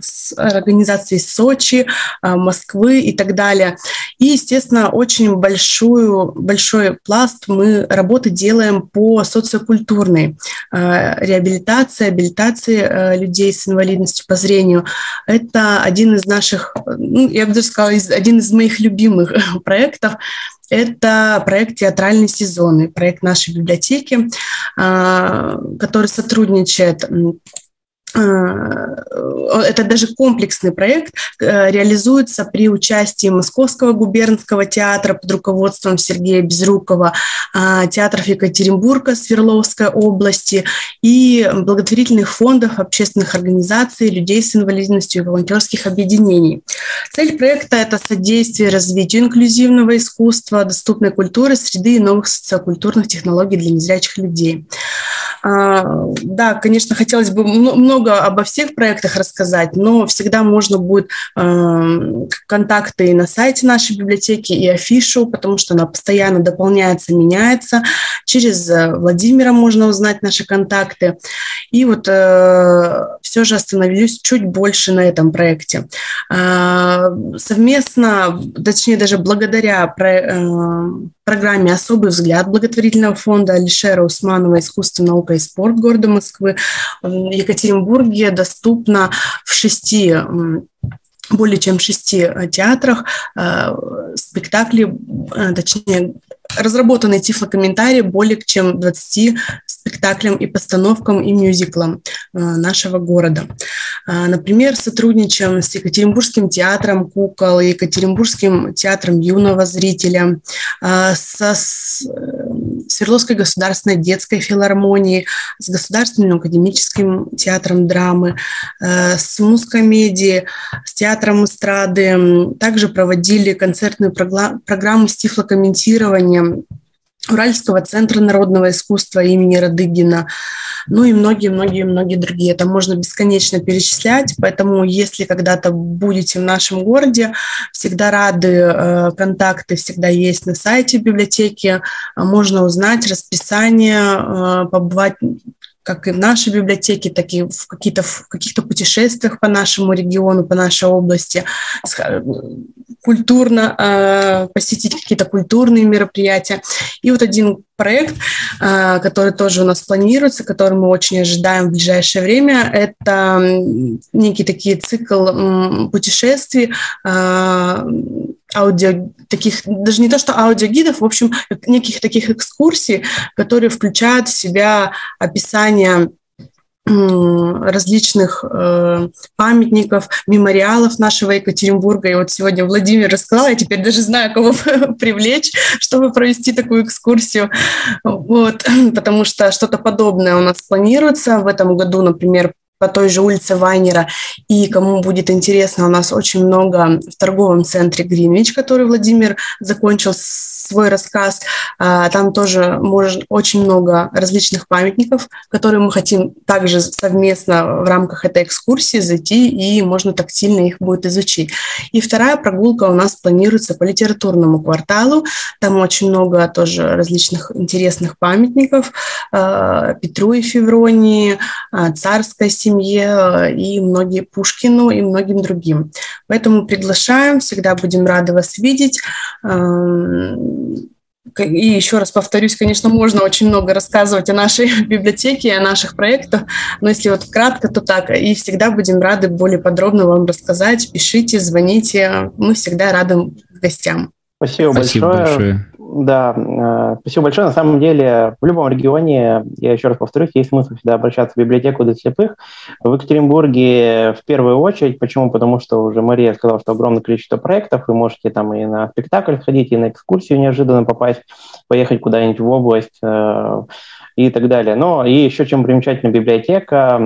с организацией Сочи, а, Москвы и так далее. И, естественно, очень большую, большой пласт мы работы делаем по социокультурной а, реабилитации, абилитации людей с инвалидностью по зрению. Это один из наших, ну, я бы даже сказала, один из моих любимых проектов, это проект «Театральный сезон», проект нашей библиотеки, который сотрудничает Э, это даже комплексный проект, э, реализуется при участии Московского губернского театра под руководством Сергея Безрукова, а, театров Екатеринбурга, Свердловской области и благотворительных фондов, общественных организаций, людей с инвалидностью и волонтерских объединений. Цель проекта – это содействие развитию инклюзивного искусства, доступной культуры, среды и новых социокультурных технологий для незрячих людей. А, да, конечно, хотелось бы много обо всех проектах рассказать, но всегда можно будет эм, контакты и на сайте нашей библиотеки, и афишу, потому что она постоянно дополняется, меняется. Через э, Владимира можно узнать наши контакты. И вот э, все же остановлюсь чуть больше на этом проекте. А, совместно, точнее даже благодаря э, программе «Особый взгляд» благотворительного фонда Алишера Усманова «Искусство, наука и спорт» города Москвы. В Екатеринбурге доступно в шести более чем шести театрах э, спектакли, э, точнее, разработанные тифлокомментарии более чем 20 спектаклям и постановкам и мюзиклам э, нашего города. Э, например, сотрудничаем с Екатеринбургским театром кукол, Екатеринбургским театром юного зрителя, э, со Свердловской государственной детской филармонией, с Государственным академическим театром драмы, с Мускомедией, с театром эстрады. Также проводили концертную программу с тифлокомментированием Уральского центра народного искусства имени Радыгина, ну и многие-многие-многие другие. Это можно бесконечно перечислять, поэтому если когда-то будете в нашем городе, всегда рады, э, контакты всегда есть на сайте библиотеки, можно узнать расписание, э, побывать как и в нашей библиотеке, так и в, каких-то, в каких-то путешествиях по нашему региону, по нашей области, культурно э, посетить какие-то культурные мероприятия. И вот один проект, э, который тоже у нас планируется, который мы очень ожидаем в ближайшее время, это некий такие цикл э, путешествий, э, аудио, таких, даже не то, что аудиогидов, в общем, неких таких экскурсий, которые включают в себя описание различных э, памятников, мемориалов нашего Екатеринбурга. И вот сегодня Владимир рассказал, я теперь даже знаю, кого привлечь, чтобы провести такую экскурсию. Вот, потому что что-то подобное у нас планируется. В этом году, например, по той же улице Вайнера. И кому будет интересно, у нас очень много в торговом центре Гринвич, который Владимир закончил свой рассказ. А, там тоже может, очень много различных памятников, которые мы хотим также совместно в рамках этой экскурсии зайти, и можно тактильно их будет изучить. И вторая прогулка у нас планируется по литературному кварталу. Там очень много тоже различных интересных памятников. А, Петру и Февронии, а, царской семье и многие Пушкину и многим другим. Поэтому приглашаем, всегда будем рады вас видеть. И еще раз повторюсь, конечно, можно очень много рассказывать о нашей библиотеке, о наших проектах, но если вот кратко, то так. И всегда будем рады более подробно вам рассказать. Пишите, звоните. Мы всегда рады гостям. Спасибо, Спасибо большое. большое. Да, спасибо большое. На самом деле, в любом регионе, я еще раз повторюсь, есть смысл всегда обращаться в библиотеку для слепых. В Екатеринбурге в первую очередь. Почему? Потому что уже Мария сказала, что огромное количество проектов. Вы можете там и на спектакль сходить, и на экскурсию неожиданно попасть, поехать куда-нибудь в область э, и так далее. Но и еще чем примечательна библиотека,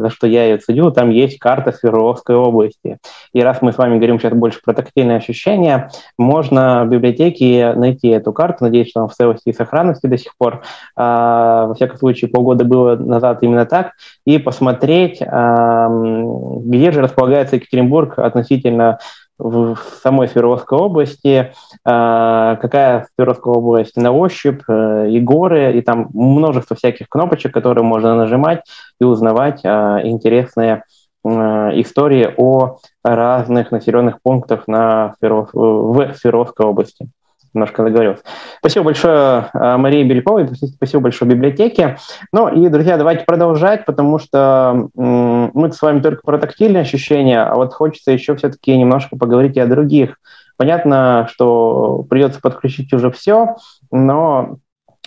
за что я ее ценю, там есть карта Свердловской области. И раз мы с вами говорим сейчас больше про тактильные ощущения, можно в библиотеке найти эту карту. Надеюсь, она в целости и сохранности до сих пор. А, во всяком случае, полгода было назад именно так. И посмотреть, где же располагается Екатеринбург относительно в самой Свердловской области, а, какая Свердловская область на ощупь, э, и горы, и там множество всяких кнопочек, которые можно нажимать и узнавать а, интересные истории о разных населенных пунктах на Свердлов... в Свердловской области немножко заговорился. Спасибо большое э, Марии Бельковой, спасибо большое библиотеке. Ну и, друзья, давайте продолжать, потому что мы с вами только про тактильные ощущения, а вот хочется еще все-таки немножко поговорить и о других. Понятно, что придется подключить уже все, но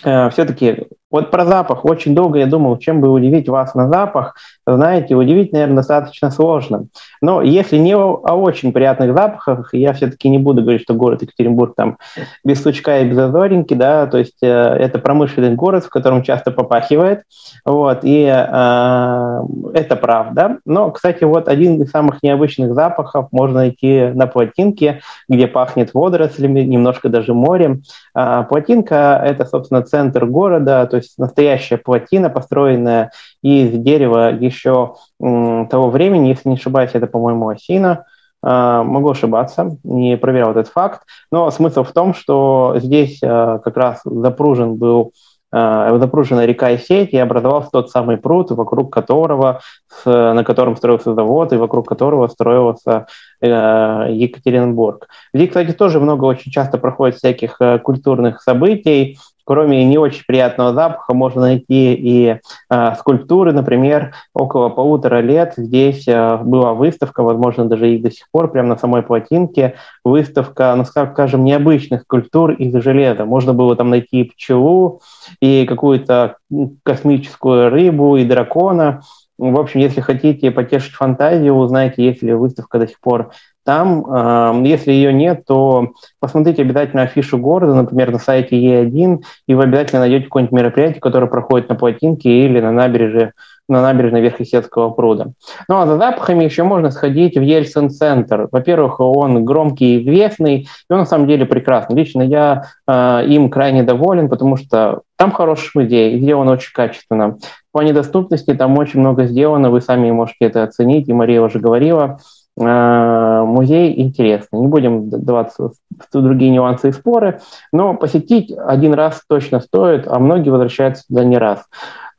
э, все-таки вот про запах. Очень долго я думал, чем бы удивить вас на запах. Знаете, удивить, наверное, достаточно сложно. Но если не о, о очень приятных запахах, я все-таки не буду говорить, что город Екатеринбург там без сучка и без озоринки, да, то есть э, это промышленный город, в котором часто попахивает, вот, и э, это правда. Но, кстати, вот один из самых необычных запахов можно найти на плотинке, где пахнет водорослями, немножко даже морем. Э, плотинка – это, собственно, центр города, то есть настоящая плотина, построенная из дерева еще того времени, если не ошибаюсь, это, по-моему, осина. А, могу ошибаться, не проверял этот факт, но смысл в том, что здесь а, как раз запружен был а, запружена река и сеть, и образовался тот самый пруд, вокруг которого, на котором строился завод, и вокруг которого строился э, Екатеринбург. Здесь, кстати, тоже много очень часто проходит всяких э, культурных событий, Кроме не очень приятного запаха, можно найти и э, скульптуры. Например, около полутора лет здесь э, была выставка, возможно, даже и до сих пор, прямо на самой плотинке, выставка, ну, скажем, необычных скульптур из железа. Можно было там найти пчелу, и какую-то космическую рыбу, и дракона. В общем, если хотите потешить фантазию, узнаете, есть ли выставка до сих пор там. Если ее нет, то посмотрите обязательно афишу города, например, на сайте Е1, и вы обязательно найдете какое-нибудь мероприятие, которое проходит на плотинке или на набережной на набережной Верхесецкого пруда. Ну а за запахами еще можно сходить в Ельцин-центр. Во-первых, он громкий и известный, и он на самом деле прекрасный. Лично я э, им крайне доволен, потому что там хороший музей, сделан очень качественно. В плане доступности там очень много сделано, вы сами можете это оценить, и Мария уже говорила. Музей интересный. Не будем даваться в другие нюансы и споры, но посетить один раз точно стоит, а многие возвращаются туда не раз.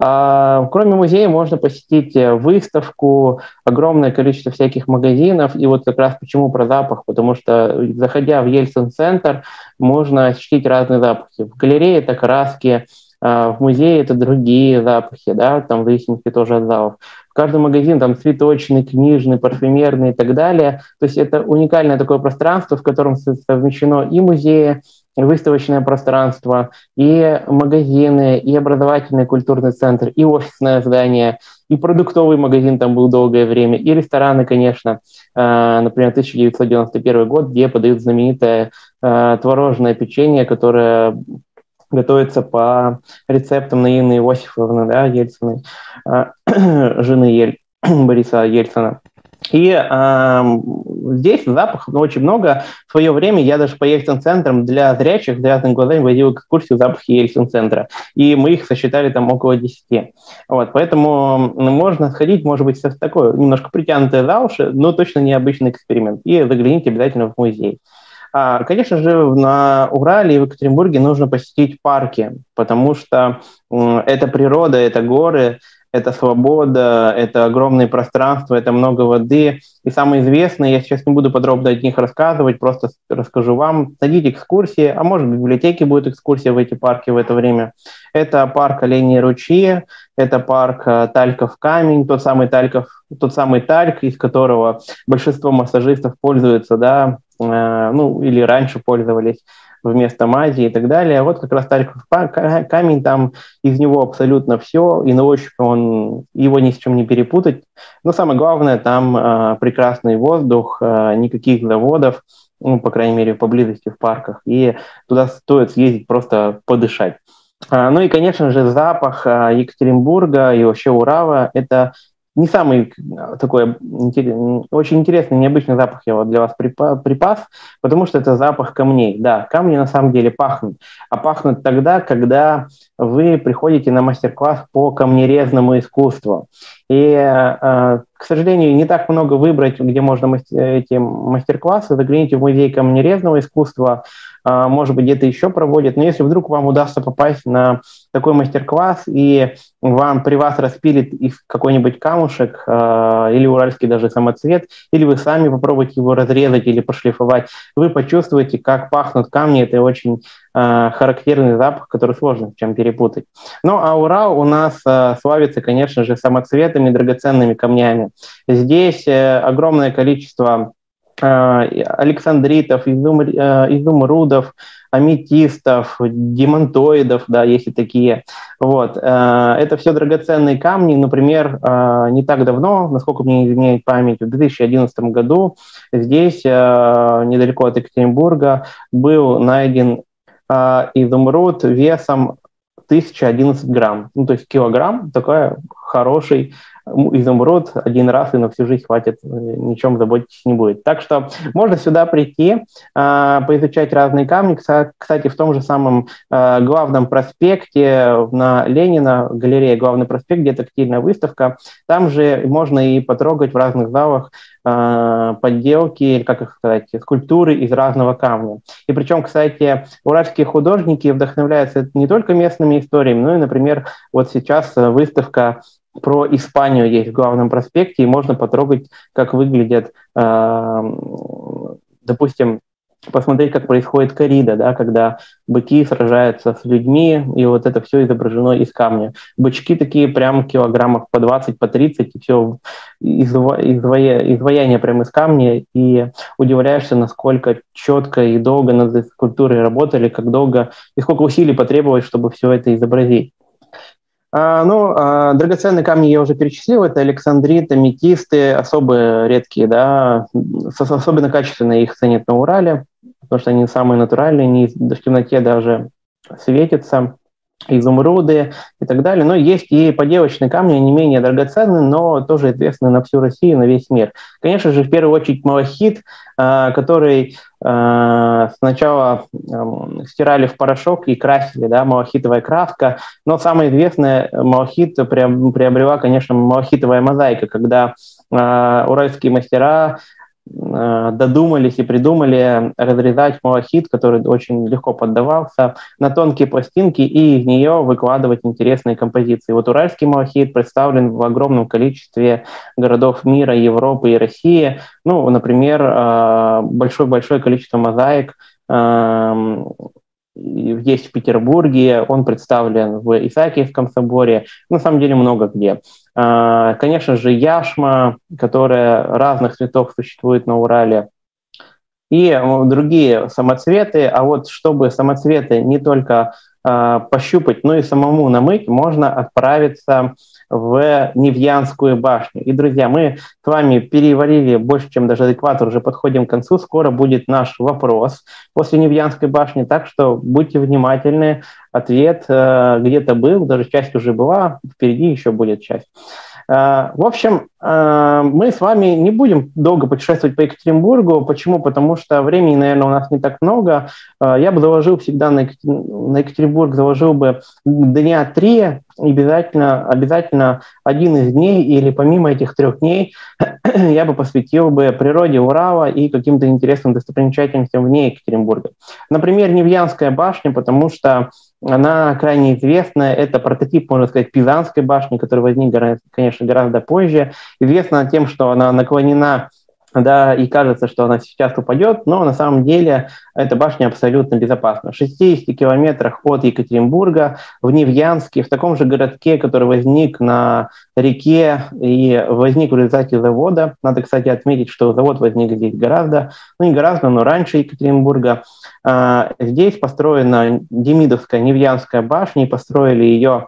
А, кроме музея можно посетить э, выставку, огромное количество всяких магазинов. И вот как раз почему про запах, потому что заходя в Ельцин-центр, можно ощутить разные запахи. В галерее это краски, в музее это другие запахи, да, там в зависимости тоже от залов. В каждом магазине там цветочный, книжный, парфюмерный и так далее. То есть это уникальное такое пространство, в котором совмещено и музеи, выставочное пространство, и магазины, и образовательный культурный центр, и офисное здание, и продуктовый магазин там был долгое время, и рестораны, конечно. А, например, 1991 год, где подают знаменитое а, творожное печенье, которое готовится по рецептам Наины Иосифовны, да, Ельциной, а, жены Ель, Бориса Ельцина. И э, здесь запах ну, очень много. В свое время я даже по Ельцин-центрам для зрячих, разных глазами водил экскурсию запахи Ельцин-центра. И мы их сосчитали там около 10. Вот, поэтому можно сходить, может быть, с такой немножко притянутое за уши, но точно необычный эксперимент. И загляните обязательно в музей. А, конечно же, на Урале и в Екатеринбурге нужно посетить парки, потому что это природа, это горы, это свобода, это огромные пространства, это много воды. И самое известное, я сейчас не буду подробно о них рассказывать, просто расскажу вам. Найдите экскурсии, а может в библиотеке будет экскурсия в эти парки в это время. Это парк Оленей ручьи, это парк э, Тальков камень, тот самый Тальков, тот самый Тальк, из которого большинство массажистов пользуются, да, э, ну или раньше пользовались вместо мази и так далее. А вот как раз Тальков камень, там из него абсолютно все, и на ощупь он, его ни с чем не перепутать. Но самое главное, там э, прекрасный воздух, э, никаких заводов, ну, по крайней мере, поблизости в парках, и туда стоит съездить просто подышать. Ну и, конечно же, запах Екатеринбурга и вообще Урала – это не самый а, такой очень интересный, необычный запах я вот для вас припас, потому что это запах камней. Да, камни на самом деле пахнут, а пахнут тогда, когда вы приходите на мастер-класс по камнерезному искусству. И, а, к сожалению, не так много выбрать, где можно эти мастер-классы. Загляните в музей камнерезного искусства, а, может быть, где-то еще проводят. Но если вдруг вам удастся попасть на такой мастер-класс, и вам при вас распилит какой-нибудь камушек э, или уральский даже самоцвет, или вы сами попробуете его разрезать или пошлифовать, вы почувствуете, как пахнут камни. Это очень э, характерный запах, который сложно с чем перепутать. Ну, а Урал у нас э, славится, конечно же, самоцветами, драгоценными камнями. Здесь э, огромное количество Э, александритов, изум, э, изумрудов, аметистов, демонтоидов, да, есть и такие. Вот. Э, это все драгоценные камни. Например, не так давно, насколько мне изменяет память, в 2011 году здесь, недалеко от Екатеринбурга, был найден изумруд весом 1011 грамм. Ну, то есть килограмм, такой хороший изумруд один раз и на всю жизнь хватит, э, ничем заботиться не будет. Так что можно сюда прийти, а, поизучать разные камни. Кстати, в том же самом а, главном проспекте на Ленина, галерея Главный проспект, где тактильная выставка, там же можно и потрогать в разных залах а, подделки, или как их сказать, скульптуры из разного камня. И причем, кстати, уральские художники вдохновляются не только местными историями, но и, например, вот сейчас выставка про Испанию есть в главном проспекте, и можно потрогать, как выглядят, э, допустим, посмотреть, как происходит коррида, да, когда быки сражаются с людьми, и вот это все изображено из камня. Бычки такие прям килограммов по 20, по 30, и все изваяние, изваяние прямо из камня, и удивляешься, насколько четко и долго над этой скульптурой работали, как долго и сколько усилий потребовалось, чтобы все это изобразить. А, ну, а, драгоценные камни я уже перечислил. Это александрит, аметисты, особо редкие, да, особенно качественные их ценят на Урале, потому что они самые натуральные, не в темноте даже светятся изумруды и так далее. Но есть и поделочные камни, не менее драгоценные, но тоже известные на всю Россию, на весь мир. Конечно же, в первую очередь малахит, а, который а, сначала стирали в порошок и красили, да, малахитовая краска, но самое известное малахит приобрела, конечно, малахитовая мозаика, когда а, уральские мастера Э, додумались и придумали разрезать малахит, который очень легко поддавался, на тонкие пластинки и из нее выкладывать интересные композиции. Вот уральский малахит представлен в огромном количестве городов мира, Европы и России. Ну, например, э, большое-большое количество мозаик эм, есть в Петербурге, он представлен в Исаакиевском соборе, на самом деле много где. А, конечно же, яшма, которая разных цветов существует на Урале. и другие самоцветы. А вот чтобы самоцветы не только пощупать, но и самому намыть, можно отправиться Невьянскую башню. И, друзья, мы с вами перевалили больше, чем даже экватор, уже подходим к концу. Скоро будет наш вопрос после Невьянской башни, так что будьте внимательны. Ответ э, где-то был, даже часть уже была, впереди еще будет часть. Э, в общем, э, мы с вами не будем долго путешествовать по Екатеринбургу. Почему? Потому что времени, наверное, у нас не так много. Э, я бы заложил всегда на Екатеринбург, заложил бы дня три, обязательно, обязательно один из дней или помимо этих трех дней я бы посвятил бы природе Урала и каким-то интересным достопримечательностям вне Екатеринбурга. Например, Невьянская башня, потому что она крайне известная. Это прототип, можно сказать, Пизанской башни, который возник, конечно, гораздо позже. Известна тем, что она наклонена да, и кажется, что она сейчас упадет, но на самом деле эта башня абсолютно безопасна. В 60 километрах от Екатеринбурга, в Невьянске, в таком же городке, который возник на реке и возник в результате завода. Надо, кстати, отметить, что завод возник здесь гораздо, ну не гораздо, но раньше Екатеринбурга. А, здесь построена Демидовская Невьянская башня, и построили ее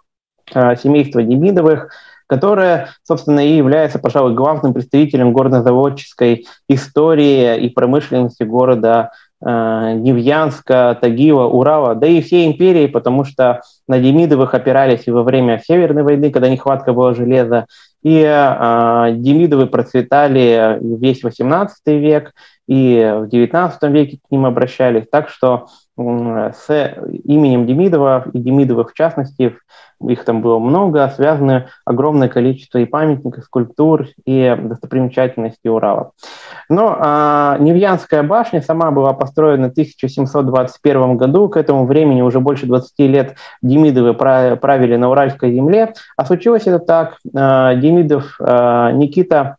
а, семейство Демидовых – которая, собственно, и является, пожалуй, главным представителем горнозаводческой истории и промышленности города э, Невьянска, Тагила, Урала, да и всей империи, потому что на Демидовых опирались и во время Северной войны, когда нехватка была железа, и э, Демидовы процветали весь XVIII век, и в XIX веке к ним обращались. Так что с именем Демидова и Демидовых в частности, их там было много, связаны огромное количество и памятников, скульптур, и достопримечательностей Урала. Но а, Невьянская башня сама была построена в 1721 году, к этому времени уже больше 20 лет Демидовы правили на Уральской земле, а случилось это так, а, Демидов, а, Никита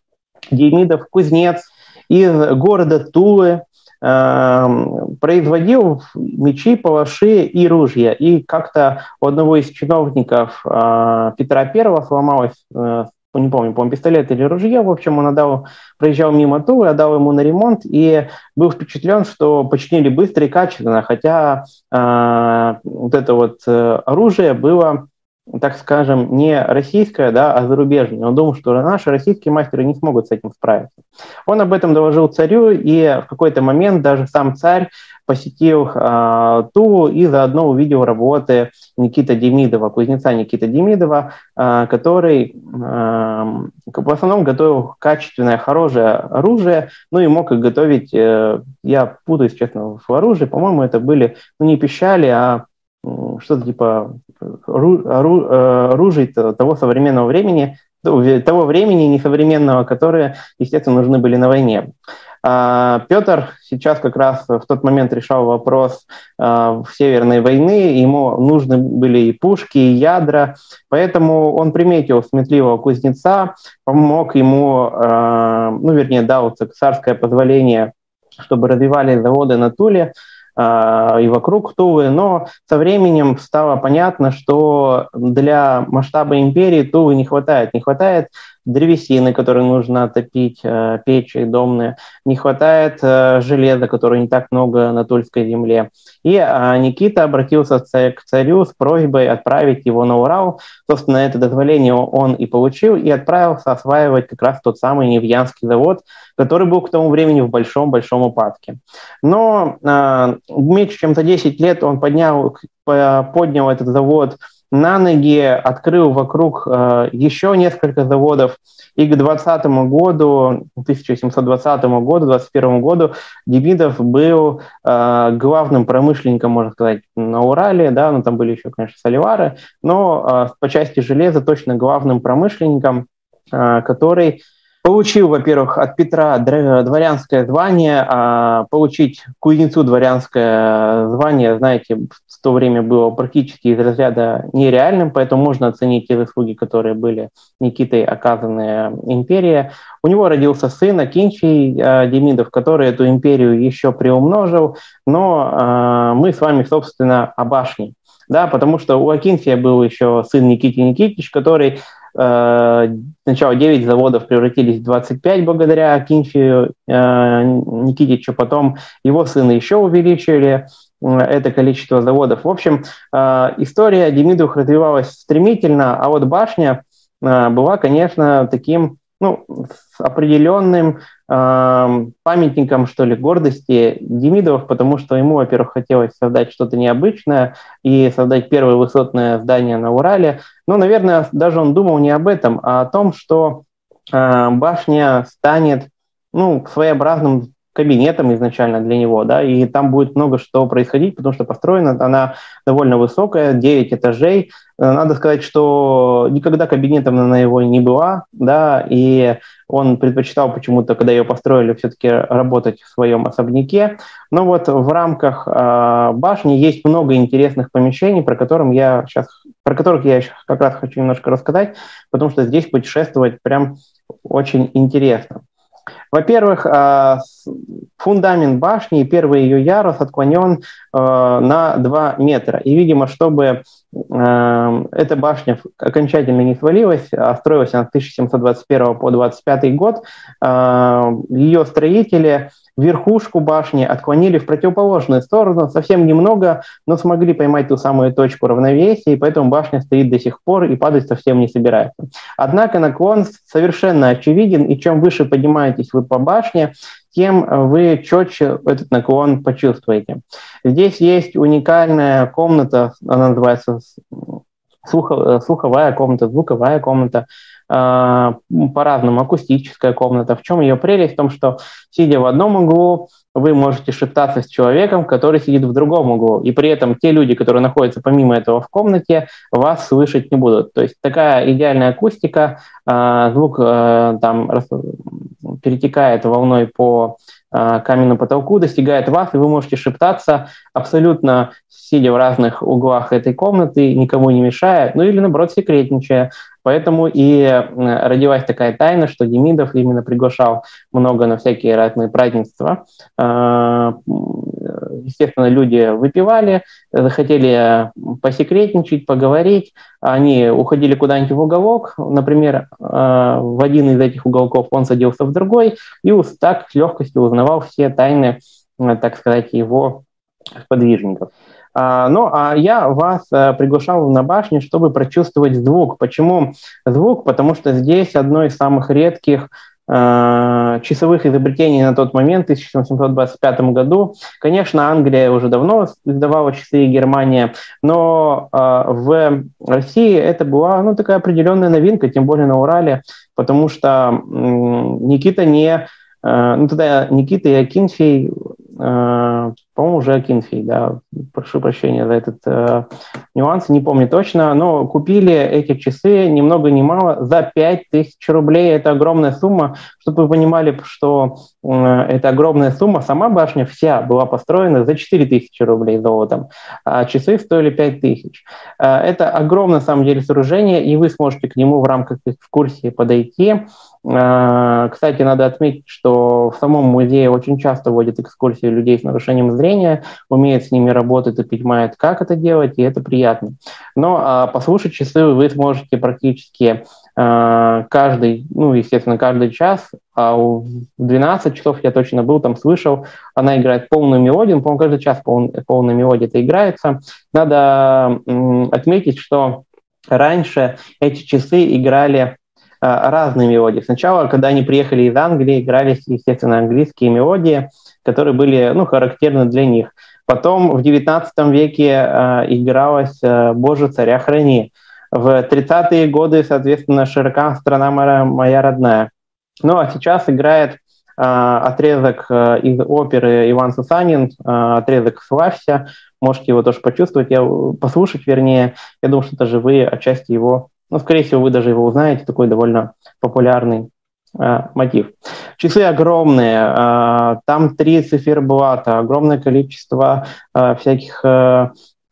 Демидов, кузнец, из города Тулы, Эм, производил мечи, палаши и ружья. И как-то у одного из чиновников э, Петра Первого сломалось э, не помню, по пистолет или ружье, в общем, он отдал, проезжал мимо Тулы, отдал ему на ремонт и был впечатлен, что починили быстро и качественно, хотя э, вот это вот э, оружие было так скажем, не российская, да, а зарубежная. Он думал, что наши российские мастеры не смогут с этим справиться. Он об этом доложил царю, и в какой-то момент даже сам царь посетил э, Тулу и заодно увидел работы Никита Демидова, кузнеца Никита Демидова, э, который э, в основном готовил качественное, хорошее оружие, ну и мог их готовить, э, я путаюсь, честно, в оружии, по-моему, это были, ну не пищали, а что-то типа оружий того современного времени, того времени несовременного, которые, естественно, нужны были на войне. А, Петр сейчас как раз в тот момент решал вопрос а, в Северной войны, ему нужны были и пушки, и ядра, поэтому он приметил сметливого кузнеца, помог ему, а, ну, вернее, дал царское позволение, чтобы развивали заводы на Туле, и вокруг Тувы, но со временем стало понятно, что для масштаба империи Тувы не хватает. Не хватает древесины, которую нужно топить, э, печи домные, не хватает э, железа, которого не так много на Тульской земле. И а, Никита обратился к царю с просьбой отправить его на Урал. Собственно, это дозволение он и получил, и отправился осваивать как раз тот самый Невьянский завод, который был к тому времени в большом-большом упадке. Но э, меньше чем за 10 лет он поднял, поднял этот завод на ноги, открыл вокруг э, еще несколько заводов, и к 2020 году, 1720 году, 21 году Демидов был э, главным промышленником, можно сказать, на Урале, да, ну там были еще, конечно, соливары, но э, по части железа точно главным промышленником, э, который Получил, во-первых, от Петра дворянское звание, а получить кузнецу дворянское звание, знаете, то время было практически из разряда нереальным, поэтому можно оценить те заслуги, которые были Никитой оказаны империи. У него родился сын Акинчий э, Демидов, который эту империю еще приумножил, но э, мы с вами, собственно, о башне. Да, потому что у Акинфия был еще сын Никиты Никитич, который сначала 9 заводов превратились в 25 благодаря Кинфию Никитичу, потом его сына еще увеличили это количество заводов. В общем, история Демидовых развивалась стремительно, а вот башня была, конечно, таким ну, определенным э, памятником, что ли, гордости Демидовых, потому что ему, во-первых, хотелось создать что-то необычное и создать первое высотное здание на Урале. Но, наверное, даже он думал не об этом, а о том, что э, башня станет ну, своеобразным кабинетом изначально для него, да, и там будет много что происходить, потому что построена она довольно высокая, 9 этажей. Э, надо сказать, что никогда кабинетом она его не была, да, и он предпочитал почему-то, когда ее построили, все-таки работать в своем особняке. Но вот в рамках э, башни есть много интересных помещений, про, которым я сейчас, про которых я как раз хочу немножко рассказать, потому что здесь путешествовать прям очень интересно. Во-первых, а, фундамент башни и первый ее ярус отклонен а, на 2 метра. И, видимо, чтобы а, эта башня окончательно не свалилась, а строилась она с 1721 по 25 год, ее строители верхушку башни отклонили в противоположную сторону, совсем немного, но смогли поймать ту самую точку равновесия, и поэтому башня стоит до сих пор и падать совсем не собирается. Однако наклон совершенно очевиден, и чем выше поднимаетесь вы по башне, тем вы четче этот наклон почувствуете. Здесь есть уникальная комната, она называется слуховая комната, звуковая комната, по-разному, акустическая комната. В чем ее прелесть? В том, что сидя в одном углу, вы можете шептаться с человеком, который сидит в другом углу, и при этом те люди, которые находятся помимо этого в комнате, вас слышать не будут. То есть такая идеальная акустика, а, звук а, там перетекает волной по каменному потолку, достигает вас, и вы можете шептаться абсолютно сидя в разных углах этой комнаты, никому не мешая, ну или наоборот секретничая. Поэтому и родилась такая тайна, что Демидов именно приглашал много на всякие разные празднества. А, естественно, люди выпивали, захотели посекретничать, поговорить. Они уходили куда-нибудь в уголок, например, а, в один из этих уголков он садился в другой, и так с легкостью узнавал все тайны, э, так сказать, его подвижников. А, ну, а я вас э, приглашал на башню, чтобы прочувствовать звук. Почему звук? Потому что здесь одно из самых редких часовых изобретений на тот момент, в 1725 году. Конечно, Англия уже давно издавала часы, Германия, но э, в России это была ну, такая определенная новинка, тем более на Урале, потому что Никита не... Ну, тогда Никита и Акинфей Э, по-моему, уже Акинфей, да, прошу прощения за этот э, нюанс, не помню точно, но купили эти часы ни много ни мало за 5000 рублей, это огромная сумма, чтобы вы понимали, что э, это огромная сумма, сама башня вся была построена за 4000 рублей золотом, а часы стоили 5000. Э, это огромное, на самом деле, сооружение, и вы сможете к нему в рамках экскурсии подойти, кстати, надо отметить, что в самом музее очень часто водят экскурсии людей с нарушением зрения, умеют с ними работать и понимают, как это делать, и это приятно. Но а, послушать часы вы сможете практически э, каждый, ну, естественно, каждый час, а в 12 часов я точно был там, слышал, она играет полную мелодию, по-моему, каждый час пол, полная мелодия это играется. Надо отметить, что раньше эти часы играли а, разные мелодии. Сначала, когда они приехали из Англии, игрались, естественно, английские мелодии, которые были ну, характерны для них. Потом в XIX веке э, игралась э, «Боже, царя храни». В 30-е годы, соответственно, «Широка страна моя, моя родная». Ну а сейчас играет э, отрезок э, из оперы Иван Сусанин, э, отрезок «Славься». Можете его тоже почувствовать, я, послушать, вернее. Я думаю, что даже вы отчасти его ну, скорее всего, вы даже его узнаете, такой довольно популярный э, мотив. Часы огромные, э, там три циферблата, огромное количество э, всяких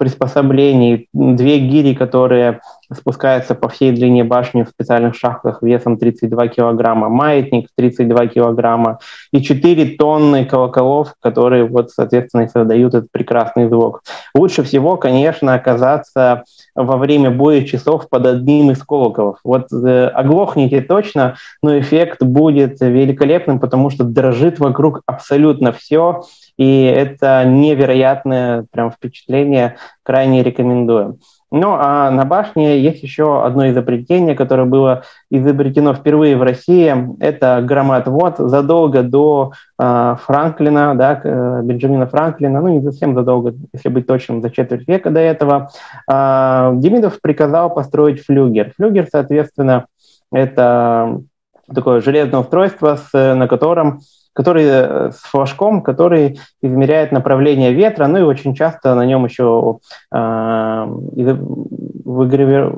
приспособлений, две гири, которые спускается по всей длине башни в специальных шахтах весом 32 килограмма, маятник 32 килограмма и 4 тонны колоколов, которые вот, соответственно, создают этот прекрасный звук. Лучше всего, конечно, оказаться во время боя часов под одним из колоколов. Вот э, оглохните точно, но эффект будет великолепным, потому что дрожит вокруг абсолютно все, и это невероятное прям впечатление, крайне рекомендую. Ну, а на башне есть еще одно изобретение, которое было изобретено впервые в России. Это громоотвод задолго до э, Франклина, да, э, Бенджамина Франклина, ну, не совсем задолго, если быть точным, за четверть века до этого. Э, Демидов приказал построить флюгер. Флюгер, соответственно, это такое железное устройство, с, на котором который э, с флажком, который измеряет направление ветра, ну и очень часто на нем еще э, выгравир...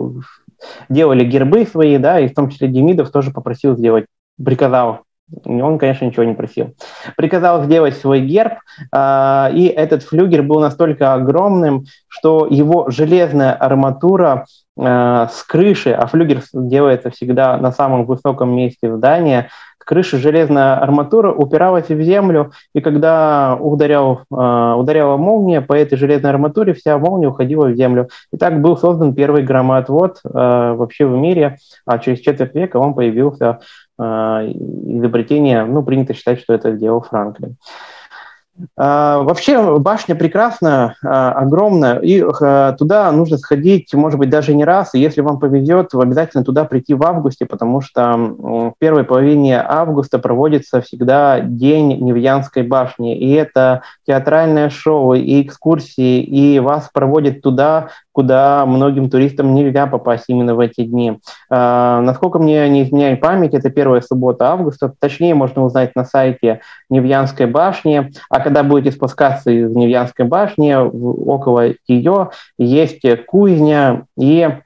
делали гербы свои, да, и в том числе Демидов тоже попросил сделать, приказал он, конечно, ничего не просил. Приказал сделать свой герб, э, и этот флюгер был настолько огромным, что его железная арматура э, с крыши, а флюгер делается всегда на самом высоком месте здания, крыша железная арматура упиралась в землю, и когда ударял, э, ударяла молния по этой железной арматуре, вся молния уходила в землю. И так был создан первый громоотвод э, вообще в мире, а через четверть века он появился э, изобретение, ну, принято считать, что это сделал Франклин. Вообще башня прекрасна, а, огромная, и а, туда нужно сходить, может быть, даже не раз, и если вам повезет, обязательно туда прийти в августе, потому что в первой половине августа проводится всегда День Невьянской башни, и это театральное шоу, и экскурсии, и вас проводят туда, куда многим туристам нельзя попасть именно в эти дни. Насколько мне не изменяет память, это первая суббота августа, точнее можно узнать на сайте Невьянской башни, а когда будете спускаться из Невьянской башни, около ее есть кузня и э,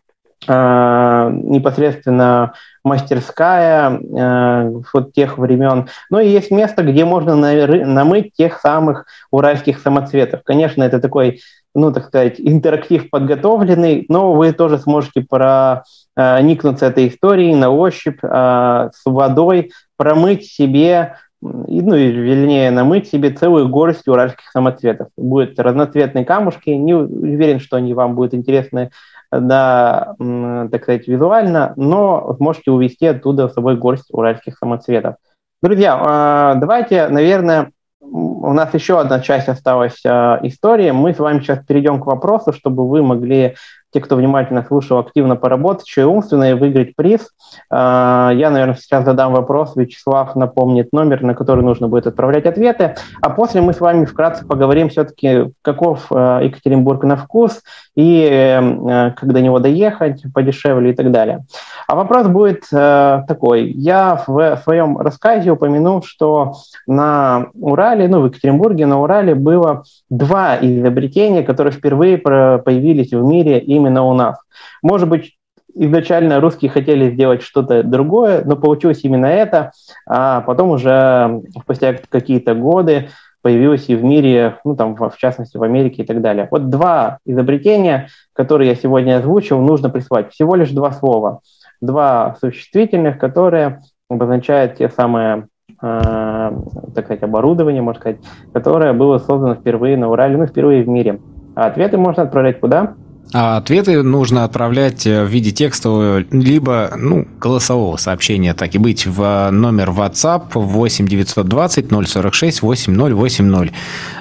непосредственно мастерская э, вот тех времен. Ну и есть место, где можно намыть тех самых уральских самоцветов. Конечно, это такой, ну, так сказать, интерактив подготовленный, но вы тоже сможете проникнуться этой историей на ощупь э, с водой, промыть себе ну, вернее, намыть себе целую горсть уральских самоцветов. Будут разноцветные камушки, не уверен, что они вам будут интересны, да, так сказать, визуально, но можете увезти оттуда с собой горсть уральских самоцветов. Друзья, а, давайте, наверное, у нас еще одна часть осталась а, истории. Мы с вами сейчас перейдем к вопросу, чтобы вы могли те, кто внимательно слушал, активно поработать, еще и умственно, и выиграть приз. А, я, наверное, сейчас задам вопрос, Вячеслав напомнит номер, на который нужно будет отправлять ответы, а после мы с вами вкратце поговорим все-таки, каков а, Екатеринбург на вкус, и а, как до него доехать подешевле и так далее. А вопрос будет такой. Я в своем рассказе упомянул, что на Урале, ну, в Екатеринбурге на Урале было два изобретения, которые впервые появились в мире и именно у нас. Может быть, изначально русские хотели сделать что-то другое, но получилось именно это, а потом уже спустя какие-то годы появилось и в мире, ну там в частности в Америке и так далее. Вот два изобретения, которые я сегодня озвучил, нужно прислать. Всего лишь два слова. Два существительных, которые обозначают те самые э, так сказать, оборудование, можно сказать, которое было создано впервые на Урале, ну, впервые в мире. А ответы можно отправлять куда? А ответы нужно отправлять э, в виде текстового, либо ну, голосового сообщения, так и быть, в номер WhatsApp 8 920 046 8080.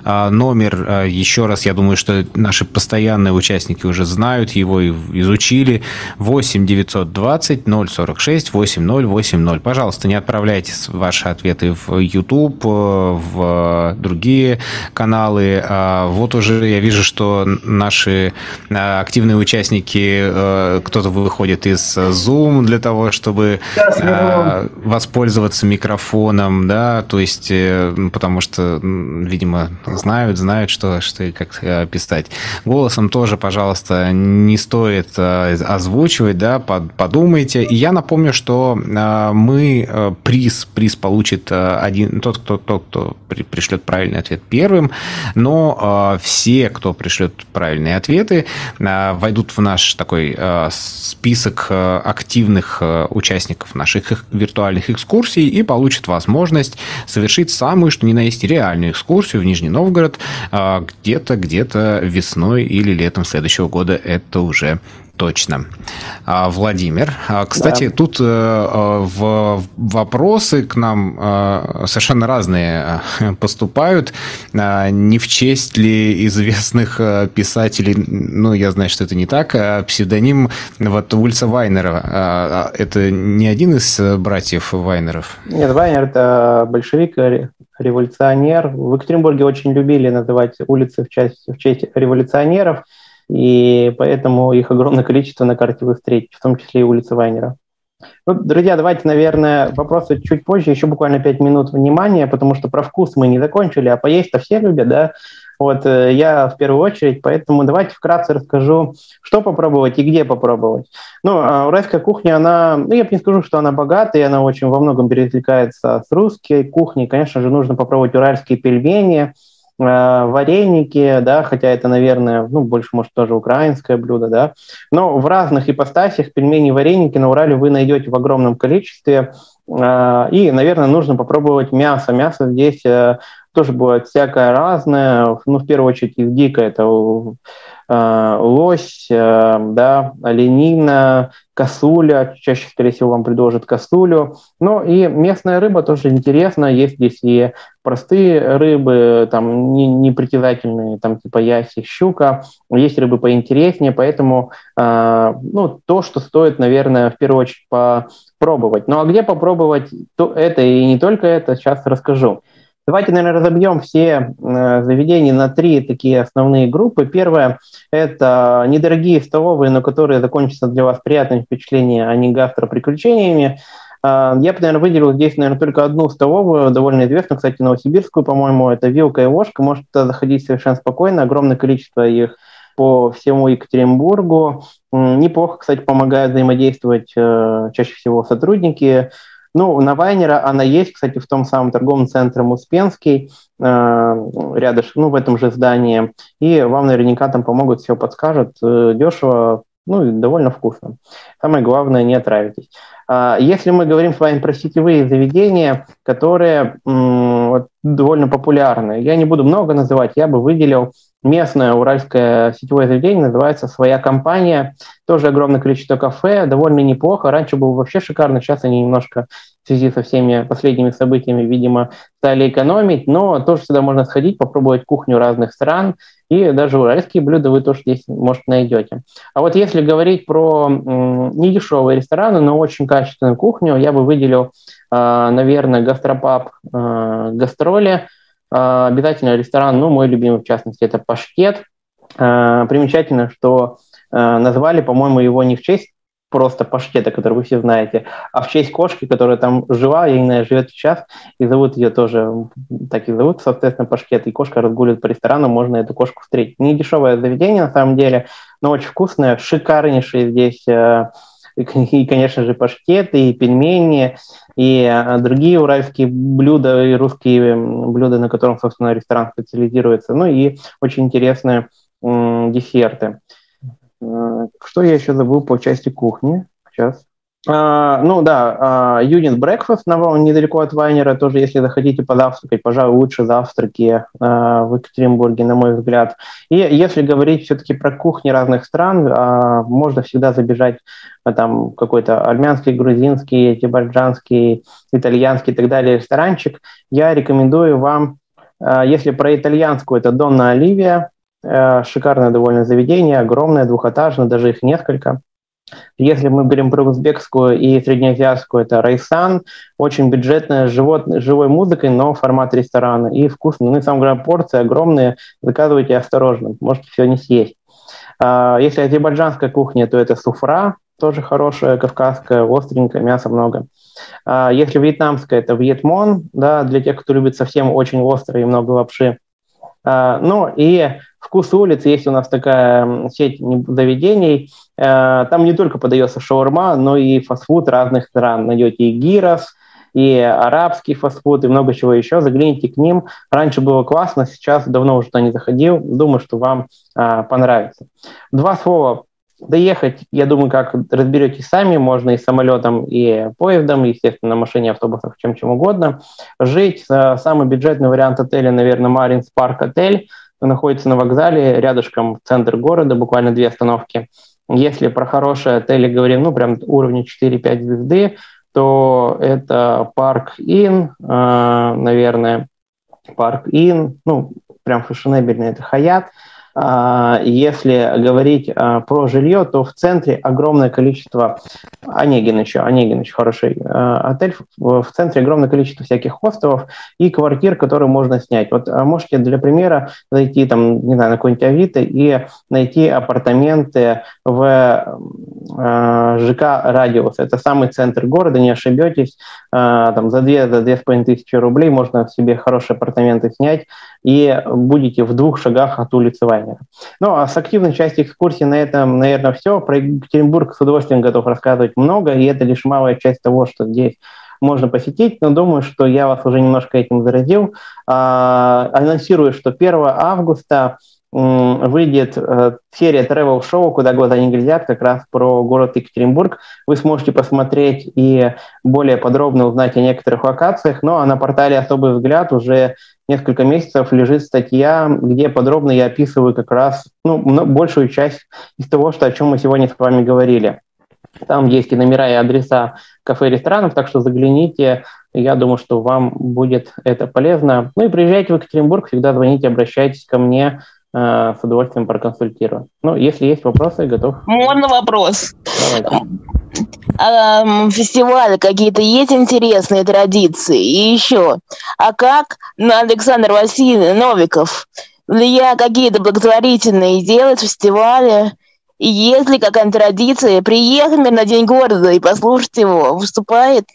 А номер, э, еще раз, я думаю, что наши постоянные участники уже знают его и изучили. 8 920 046 8080. Пожалуйста, не отправляйте ваши ответы в YouTube, э, в другие каналы. А вот уже я вижу, что наши активные участники, э, кто-то выходит из Zoom для того, чтобы э, воспользоваться микрофоном, да, то есть, э, потому что, видимо, знают, знают, что, что и как писать. Голосом тоже, пожалуйста, не стоит озвучивать, да, подумайте. И я напомню, что мы приз, приз получит один, тот, кто, тот, кто пришлет правильный ответ первым, но все, кто пришлет правильные ответы, войдут в наш такой список активных участников наших виртуальных экскурсий и получат возможность совершить самую, что ни на есть, реальную экскурсию в Нижний Новгород где-то, где-то весной или летом следующего года. Это уже Точно. А, Владимир, а, кстати, да. тут э, э, в вопросы к нам э, совершенно разные поступают. А, не в честь ли известных писателей, ну, я знаю, что это не так, псевдоним вот Ульца Вайнера. Это не один из братьев Вайнеров? Нет, Вайнер – это большевик, революционер. В Екатеринбурге очень любили называть улицы в честь, в честь революционеров – и поэтому их огромное количество на карте вы встретите, в том числе и улица Вайнера. Ну, друзья, давайте, наверное, вопросы чуть позже, еще буквально 5 минут внимания, потому что про вкус мы не закончили, а поесть-то все любят, да? Вот э, я в первую очередь, поэтому давайте вкратце расскажу, что попробовать и где попробовать. Ну, а уральская кухня, она, ну, я бы не скажу, что она богатая, она очень во многом перекликается с русской кухней. Конечно же, нужно попробовать уральские пельмени – вареники, да, хотя это, наверное, ну, больше, может, тоже украинское блюдо, да, но в разных ипостасях пельмени и вареники на Урале вы найдете в огромном количестве, э, и, наверное, нужно попробовать мясо. Мясо здесь э, тоже бывает всякое разное, ну, в первую очередь из дика это Э, лось, э, да, оленина, косуля, чаще, скорее всего, вам предложат косулю. Ну и местная рыба тоже интересна, есть здесь и простые рыбы, там не, непритязательные, там типа яси, щука, есть рыбы поинтереснее, поэтому э, ну, то, что стоит, наверное, в первую очередь попробовать. Ну а где попробовать то это и не только это, сейчас расскажу. Давайте, наверное, разобьем все э, заведения на три такие основные группы. Первое – это недорогие столовые, но которые закончатся для вас приятным впечатлением, а не гастроприключениями. Э, я бы, наверное, выделил здесь, наверное, только одну столовую, довольно известную, кстати, новосибирскую, по-моему, это «Вилка и ложка». Можете туда заходить совершенно спокойно, огромное количество их по всему Екатеринбургу. Неплохо, кстати, помогают взаимодействовать э, чаще всего сотрудники ну, на Вайнера она есть, кстати, в том самом торговом центре Успенский, э, рядышком, ну, в этом же здании. И вам наверняка там помогут, все подскажут. Э, дешево, ну, и довольно вкусно. Самое главное, не отравитесь. А, если мы говорим с вами про сетевые заведения, которые м, довольно популярны, я не буду много называть, я бы выделил местное уральское сетевое заведение, называется «Своя компания». Тоже огромное количество кафе, довольно неплохо. Раньше было вообще шикарно, сейчас они немножко в связи со всеми последними событиями, видимо, стали экономить, но тоже сюда можно сходить, попробовать кухню разных стран, и даже уральские блюда вы тоже здесь, может, найдете. А вот если говорить про недешевые рестораны, но очень качественную кухню, я бы выделил, а, наверное, гастропаб а, «Гастроли», обязательно ресторан, ну, мой любимый, в частности, это «Паштет». А, примечательно, что а, назвали, по-моему, его не в честь просто паштета, который вы все знаете, а в честь кошки, которая там я не знаю, живет сейчас, и зовут ее тоже, так и зовут, соответственно, паштет, и кошка разгуливает по ресторану, можно эту кошку встретить. Не дешевое заведение, на самом деле, но очень вкусное, шикарнейшие здесь и, конечно же, паштеты, и пельмени, и а, другие уральские блюда, и русские блюда, на котором, собственно, ресторан специализируется, ну и очень интересные десерты. А, что я еще забыл по части кухни? Сейчас. Uh, ну да, uh, Unit Breakfast на, недалеко от Вайнера, тоже если захотите позавтракать, пожалуй, лучше завтраки uh, в Екатеринбурге, на мой взгляд. И если говорить все-таки про кухни разных стран, можно всегда забежать там какой-то армянский, грузинский, тибальджанский, итальянский и так далее ресторанчик. Я рекомендую вам, если про итальянскую, это Донна Оливия, шикарное довольно заведение, огромное, двухэтажное, даже их несколько. Если мы берем про узбекскую и среднеазиатскую, это райсан, очень бюджетная, живот, живой музыкой, но формат ресторана. И вкусно. Ну и самое главное, порции огромные, заказывайте осторожно, можете все не съесть. А, если азербайджанская кухня, то это суфра, тоже хорошая, кавказская, остренькая, мяса много. А, если вьетнамская, это вьетмон, да, для тех, кто любит совсем очень острое и много лапши. А, ну и «Вкус улиц» есть у нас такая сеть заведений. Э, там не только подается шаурма, но и фастфуд разных стран. Найдете и гирос, и арабский фастфуд, и много чего еще. Загляните к ним. Раньше было классно, сейчас давно уже туда не заходил. Думаю, что вам а, понравится. Два слова Доехать, я думаю, как разберетесь сами, можно и самолетом, и поездом, естественно, на машине, автобусах, чем чем угодно. Жить, э, самый бюджетный вариант отеля, наверное, Маринс Парк отель, находится на вокзале, рядышком центр города, буквально две остановки. Если про хорошие отели говорим, ну, прям уровня 4-5 звезды, то это Park Inn, э, наверное, Park Inn, ну, прям фешенебельный, это Hyatt – если говорить а, про жилье, то в центре огромное количество Онегин еще, Онегин еще хороший а, отель, в центре огромное количество всяких хостелов и квартир, которые можно снять. Вот можете для примера зайти там, не знаю, на какой-нибудь Авито и найти апартаменты в ЖК «Радиус». Это самый центр города, не ошибетесь. Там за 2 за 2,5 тысячи рублей можно себе хорошие апартаменты снять и будете в двух шагах от улицы Вайнера. Ну, а с активной части экскурсии на этом, наверное, все. Про Екатеринбург с удовольствием готов рассказывать много, и это лишь малая часть того, что здесь можно посетить, но думаю, что я вас уже немножко этим заразил. А, анонсирую, что 1 августа выйдет э, серия travel шоу «Куда глаза не глядят», как раз про город Екатеринбург. Вы сможете посмотреть и более подробно узнать о некоторых локациях, ну, а на портале «Особый взгляд» уже несколько месяцев лежит статья, где подробно я описываю как раз ну, большую часть из того, что, о чем мы сегодня с вами говорили. Там есть и номера, и адреса кафе и ресторанов, так что загляните. Я думаю, что вам будет это полезно. Ну и приезжайте в Екатеринбург, всегда звоните, обращайтесь ко мне, с удовольствием проконсультирую. Ну, если есть вопросы, готов. Можно вопрос? Давайте фестивали какие-то есть интересные традиции? И еще, а как на Александр Васильевич Новиков влияет какие-то благотворительные делать фестивали? И есть ли какая-то традиция приехать на День города и послушать его? Выступает?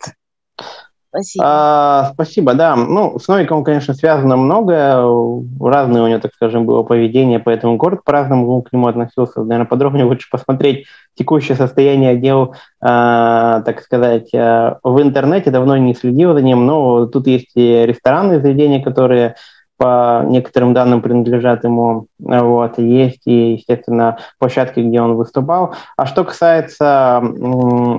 Спасибо. А, спасибо, да. Ну, с Новиком, конечно, связано многое. Разное у него, так скажем, было поведение, поэтому город по-разному к нему относился. Наверное, подробнее лучше посмотреть текущее состояние дел, а, так сказать, а, в интернете. Давно не следил за ним, но тут есть и ресторанные заведения, которые по некоторым данным принадлежат ему. Вот, есть и, естественно, площадки, где он выступал. А что касается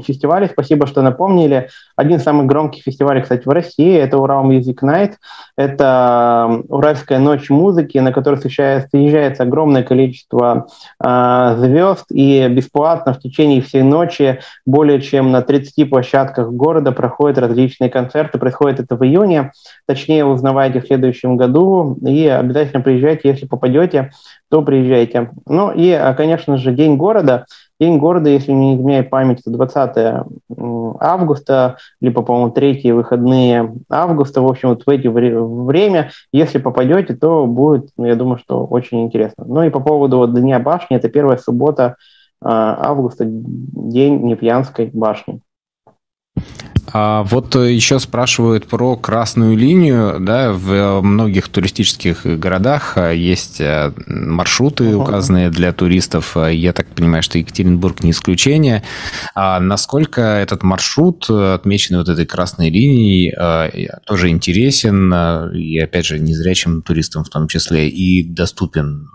фестивалей, спасибо, что напомнили. Один из самых громких фестивалей, кстати, в России, это Урал Music Night. Это Уральская ночь музыки, на которой съезжается огромное количество э, звезд, и бесплатно в течение всей ночи более чем на 30 площадках города проходят различные концерты. Происходит это в июне. Точнее, узнавайте в следующем году. И обязательно приезжайте, если попадете то приезжайте. Ну и, а, конечно же, День города. День города, если не изменяет память, это 20 августа, либо, по-моему, третьи выходные августа. В общем, вот в эти время, если попадете, то будет, ну, я думаю, что очень интересно. Ну и по поводу вот Дня башни, это первая суббота а, августа, день Непьянской башни. А вот э, еще спрашивают про красную линию. Да, в э, многих туристических городах э, есть маршруты, указанные для туристов. Я так понимаю, что Екатеринбург не исключение. А насколько этот маршрут, отмеченный вот этой красной линией, тоже интересен и, опять же, незрячим туристам в том числе, и доступен?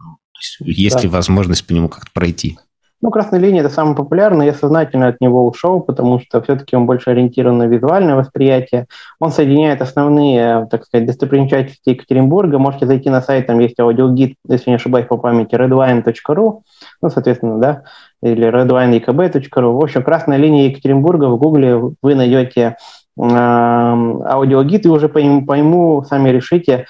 Есть да. ли возможность по нему как-то пройти? Ну, «Красная линия» — это самый популярный, я сознательно от него ушел, потому что все-таки он больше ориентирован на визуальное восприятие. Он соединяет основные, так сказать, достопримечательности Екатеринбурга. Можете зайти на сайт, там есть аудиогид, если не ошибаюсь по памяти, redline.ru, ну, соответственно, да, или redlineekb.ru. В общем, «Красная линия Екатеринбурга» в Гугле вы найдете аудиогид и уже по нему, по сами решите,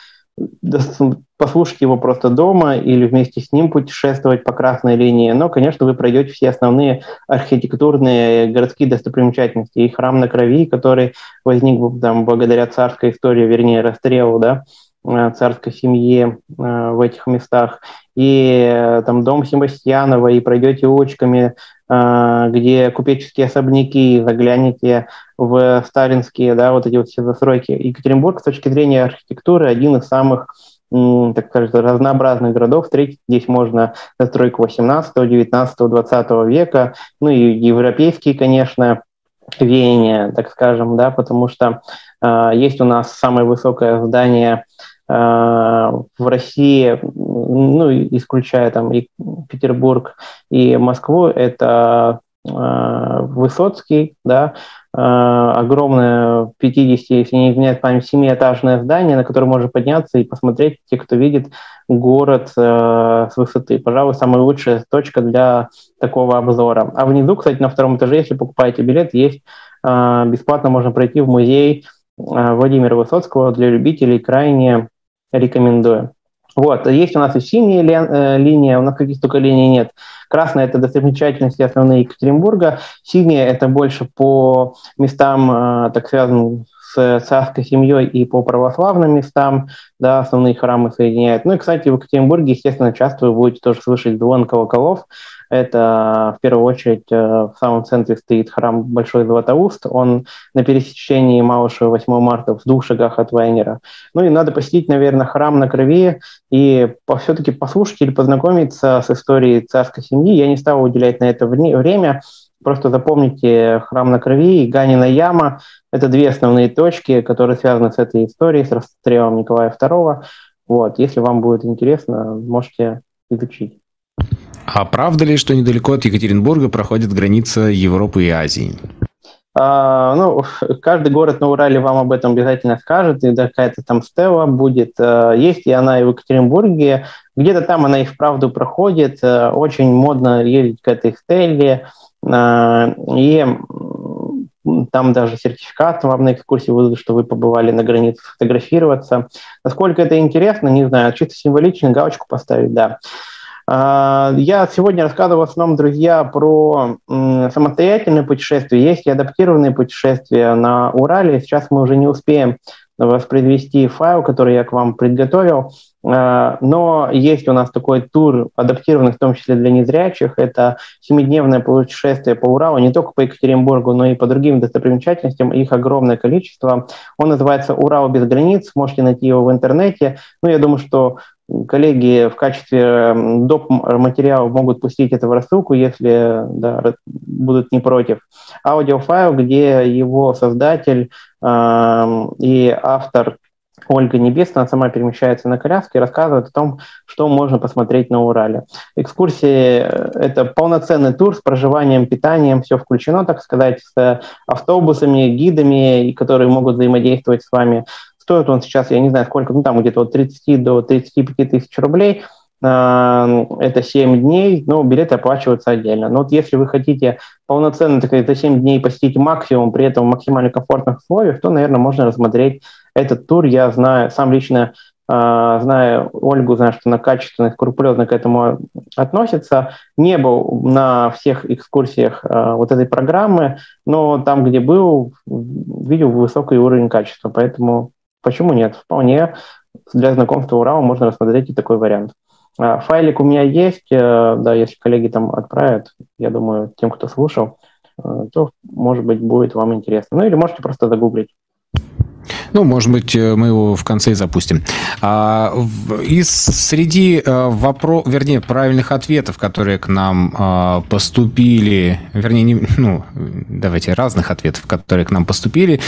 послушать его просто дома или вместе с ним путешествовать по красной линии. Но, конечно, вы пройдете все основные архитектурные городские достопримечательности. И храм на крови, который возник там, благодаря царской истории, вернее, расстрелу, да, э, царской семьи э, в этих местах, и э, там дом Себастьянова, и пройдете улочками, где купеческие особняки, заглянете в сталинские, да, вот эти вот все застройки. Екатеринбург с точки зрения архитектуры один из самых так сказать, разнообразных городов. Встретить здесь можно застройку 18, 19, 20 века, ну и европейские, конечно, веяние, так скажем, да, потому что э, есть у нас самое высокое здание в России, ну, исключая там и Петербург, и Москву, это э, Высоцкий, да, э, огромное 50, если не изменяет память, семиэтажное здание, на которое можно подняться и посмотреть, те, кто видит город э, с высоты. Пожалуй, самая лучшая точка для такого обзора. А внизу, кстати, на втором этаже, если покупаете билет, есть э, бесплатно можно пройти в музей э, Владимира Высоцкого для любителей, крайне рекомендую. Вот, есть у нас и синяя ли, э, линия, у нас каких только линий нет. Красная – это достопримечательности основные Екатеринбурга, синяя – это больше по местам, э, так связанным с царской семьей и по православным местам, да, основные храмы соединяют. Ну и, кстати, в Екатеринбурге, естественно, часто вы будете тоже слышать звон колоколов, это в первую очередь э, в самом центре стоит храм Большой Златоуст. Он на пересечении Малышева 8 марта в двух шагах от Вайнера. Ну и надо посетить, наверное, храм на крови и все-таки послушать или познакомиться с историей царской семьи. Я не стал уделять на это время. Просто запомните храм на крови и Ганина яма. Это две основные точки, которые связаны с этой историей, с расстрелом Николая II. Вот, если вам будет интересно, можете изучить. А правда ли, что недалеко от Екатеринбурга проходит граница Европы и Азии? А, ну, каждый город на Урале вам об этом обязательно скажет, и какая-то там стела будет. А, есть и она и в Екатеринбурге. Где-то там она и вправду проходит. А, очень модно ездить к этой стеле. А, и там даже сертификат вам на экскурсии выдадут, что вы побывали на границе, фотографироваться. Насколько это интересно, не знаю. Чисто символично галочку поставить, да. А, я сегодня рассказываю в основном, друзья, про самостоятельные путешествия. Есть и адаптированные путешествия на Урале. Сейчас мы уже не успеем воспроизвести файл, который я к вам приготовил. А, но есть у нас такой тур, адаптированный в том числе для незрячих. Это семидневное путешествие по Уралу, не только по Екатеринбургу, но и по другим достопримечательностям. Их огромное количество. Он называется «Урал без границ». Можете найти его в интернете. Ну, я думаю, что коллеги в качестве доп. материала могут пустить это в рассылку, если да, будут не против. Аудиофайл, где его создатель э, и автор Ольга Небесная сама перемещается на коляске и рассказывает о том, что можно посмотреть на Урале. Экскурсии э, – это полноценный тур с проживанием, питанием, все включено, так сказать, с автобусами, гидами, которые могут взаимодействовать с вами, Стоит он сейчас, я не знаю сколько, ну там где-то от 30 до 35 тысяч рублей. А, это 7 дней, но билеты оплачиваются отдельно. Но вот если вы хотите полноценно так, это 7 дней посетить максимум, при этом в максимально комфортных условиях, то, наверное, можно рассмотреть этот тур. Я знаю, сам лично Uh, знаю Ольгу, знаю, что она качественно, скрупулезно к этому относится. Не был на всех экскурсиях uh, вот этой программы, но там, где был, видел высокий уровень качества. Поэтому Почему нет? Вполне для знакомства Урала можно рассмотреть и такой вариант. А, файлик у меня есть, э, да, если коллеги там отправят, я думаю, тем, кто слушал, э, то, может быть, будет вам интересно. Ну или можете просто загуглить. Ну, может быть, э, мы его в конце и запустим. А, из среди э, вопросов, вернее, правильных ответов, которые к нам а, поступили, вернее, не, ну, давайте, разных ответов, которые к нам поступили,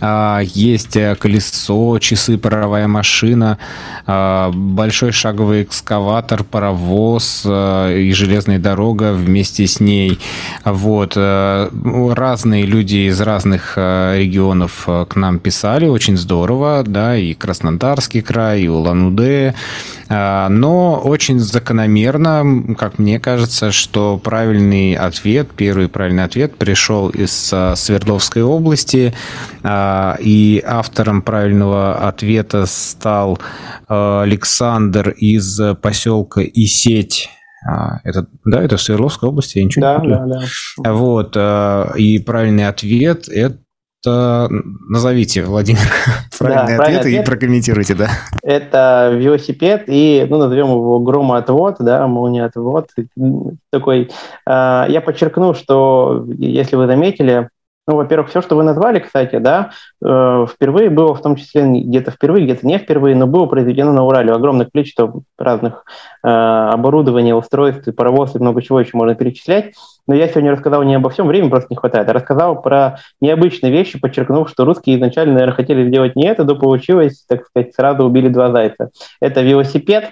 а, есть колесо, часы, паровая машина, большой шаговый экскаватор, паровоз и железная дорога вместе с ней. Вот. Разные люди из разных регионов к нам писали, очень здорово, да, и Краснодарский край, и Улан-Удэ, а, но очень закономерно, как мне кажется, что правильный ответ, первый правильный ответ пришел из а, Свердловской области, а, и автором правильного ответа стал Александр из поселка Исеть, это, да, это в Свердловской области, я ничего да, не Да, да. Вот, и правильный ответ – это назовите, Владимир, правильный да, ответ, ответ и прокомментируйте, да. Это велосипед и, ну, назовем его громоотвод, да, молниеотвод. Такой, э, я подчеркну, что, если вы заметили, Ну, во-первых, все, что вы назвали, кстати, да, э, впервые было, в том числе где-то впервые, где-то не впервые, но было произведено на Урале. Огромное количество разных э, оборудования, устройств, паровоз и много чего еще можно перечислять. Но я сегодня рассказал не обо всем, времени просто не хватает. Я рассказал про необычные вещи, подчеркнув, что русские изначально, наверное, хотели сделать не это, но получилось, так сказать, сразу убили два зайца. Это велосипед,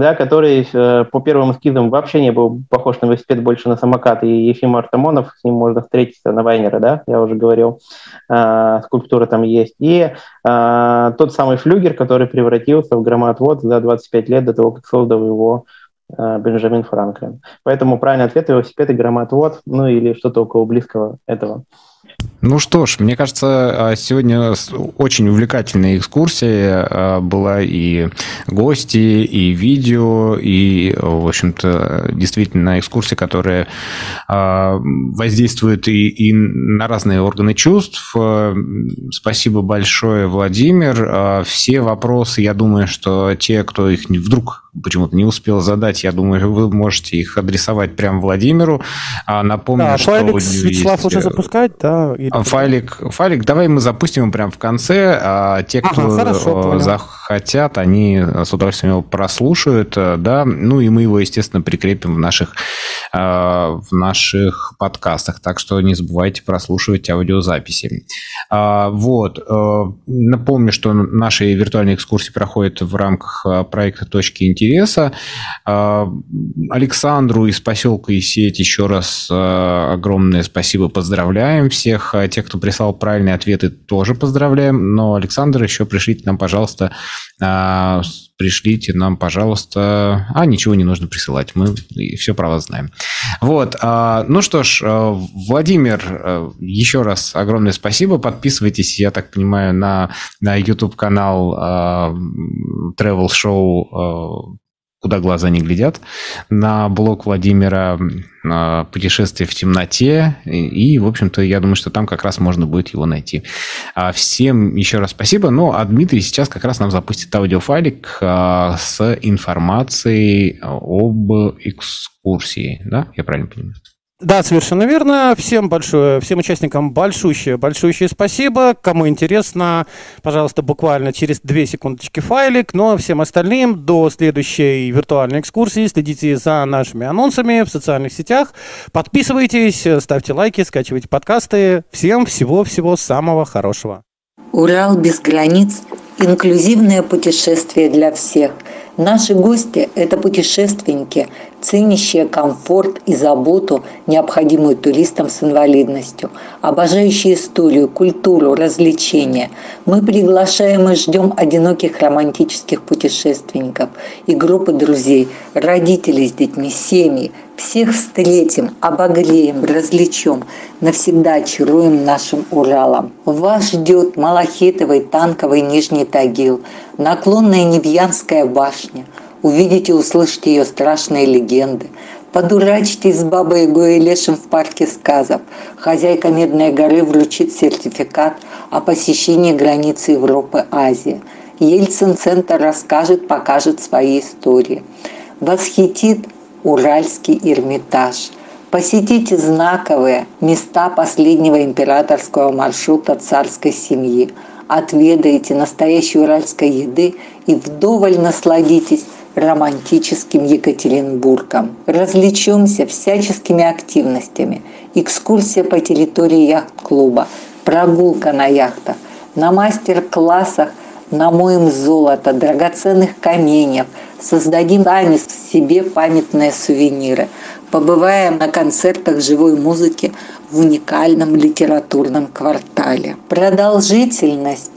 да, который э, по первым эскизам вообще не был похож на велосипед, больше на самокат. И Ефим Артамонов, с ним можно встретиться на Вайнера, да, я уже говорил, э, скульптура там есть. И э, тот самый флюгер, который превратился в громоотвод за 25 лет до того, как создал его э, Бенджамин Франклин. Поэтому правильный ответ – велосипед и громоотвод, ну или что-то около близкого этого. Ну что ж, мне кажется, а, сегодня очень увлекательная экскурсия а, была и гости, и видео, и, в общем-то, действительно экскурсия, которая а, воздействует и, и на разные органы чувств. Спасибо большое, Владимир. Все вопросы, я думаю, что те, кто их вдруг почему-то не успел задать, я думаю, вы можете их адресовать прямо Владимиру. А напомню, да, что файлик Вячеслав есть... лучше запускать, да? Или... Файлик, файлик, давай мы запустим его прямо в конце, а те, кто ага, хорошо, захотят, они с удовольствием его прослушают, да, ну и мы его, естественно, прикрепим в наших, в наших подкастах, так что не забывайте прослушивать аудиозаписи. Вот, напомню, что наши виртуальные экскурсии проходят в рамках проекта «Точки интереса», интереса. А, Александру из поселка Исеть еще раз а, огромное спасибо, поздравляем всех. А, тех, кто прислал правильные ответы, тоже поздравляем. Но, Александр, еще пришлите нам, пожалуйста, пришлите нам, пожалуйста... А, ничего не нужно присылать, мы все про вас знаем. Вот, ну что ж, Владимир, еще раз огромное спасибо. Подписывайтесь, я так понимаю, на, на YouTube-канал Travel Show куда глаза не глядят, на блог Владимира «Путешествие в темноте». И, в общем-то, я думаю, что там как раз можно будет его найти. А всем еще раз спасибо. Ну, а Дмитрий сейчас как раз нам запустит аудиофайлик а, с информацией об экскурсии. Да? Я правильно понимаю? Да, совершенно верно. Всем большое, всем участникам большущее, большущее спасибо. Кому интересно, пожалуйста, буквально через две секундочки файлик. Но ну, а всем остальным до следующей виртуальной экскурсии следите за нашими анонсами в социальных сетях. Подписывайтесь, ставьте лайки, скачивайте подкасты. Всем всего-всего самого хорошего. Урал без границ. Инклюзивное путешествие для всех. Наши гости – это путешественники, ценящие комфорт и заботу, необходимую туристам с инвалидностью, обожающие историю, культуру, развлечения. Мы приглашаем и ждем одиноких романтических путешественников и группы друзей, родителей с детьми, семьи. Всех встретим, обогреем, развлечем, навсегда очаруем нашим Уралом. Вас ждет Малахитовый танковый Нижний Тагил, наклонная Невьянская башня – увидите и услышите ее страшные легенды. Подурачьтесь с бабой Ягой и Лешим в парке сказок. Хозяйка Медной горы вручит сертификат о посещении границы Европы, Азии. Ельцин-центр расскажет, покажет свои истории. Восхитит Уральский Эрмитаж. Посетите знаковые места последнего императорского маршрута царской семьи. Отведайте настоящей уральской еды и вдоволь насладитесь романтическим Екатеринбургом. Развлечемся всяческими активностями. Экскурсия по территории яхт-клуба, прогулка на яхтах, на мастер-классах намоем золото, драгоценных каменьев, создадим сами себе памятные сувениры, побываем на концертах живой музыки в уникальном литературном квартале. Продолжительность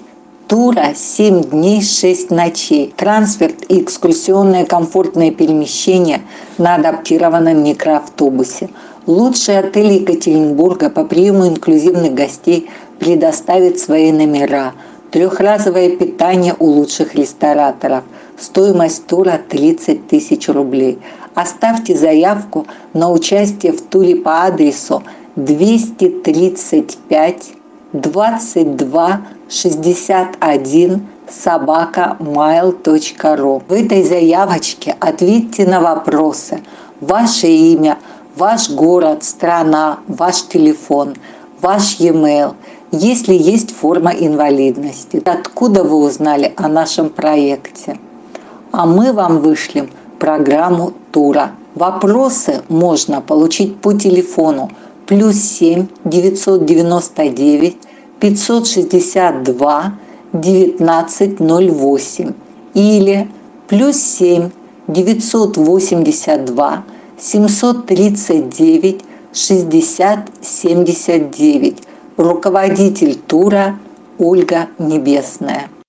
тура 7 дней 6 ночей. Трансферт и экскурсионное комфортное перемещение на адаптированном микроавтобусе. Лучшие отели Екатеринбурга по приему инклюзивных гостей предоставят свои номера. Трехразовое питание у лучших рестораторов. Стоимость тура 30 тысяч рублей. Оставьте заявку на участие в туре по адресу 235 22 61 собака mail.ru. В этой заявочке ответьте на вопросы. Ваше имя, ваш город, страна, ваш телефон. ваш e-mail, если есть форма инвалидности. Откуда вы узнали о нашем проекте? А мы вам вышлем программу тура. Вопросы можно получить по телефону плюс 7 999 562 1908 или плюс 7 982 739 60 79. Руководитель тура Ольга Небесная.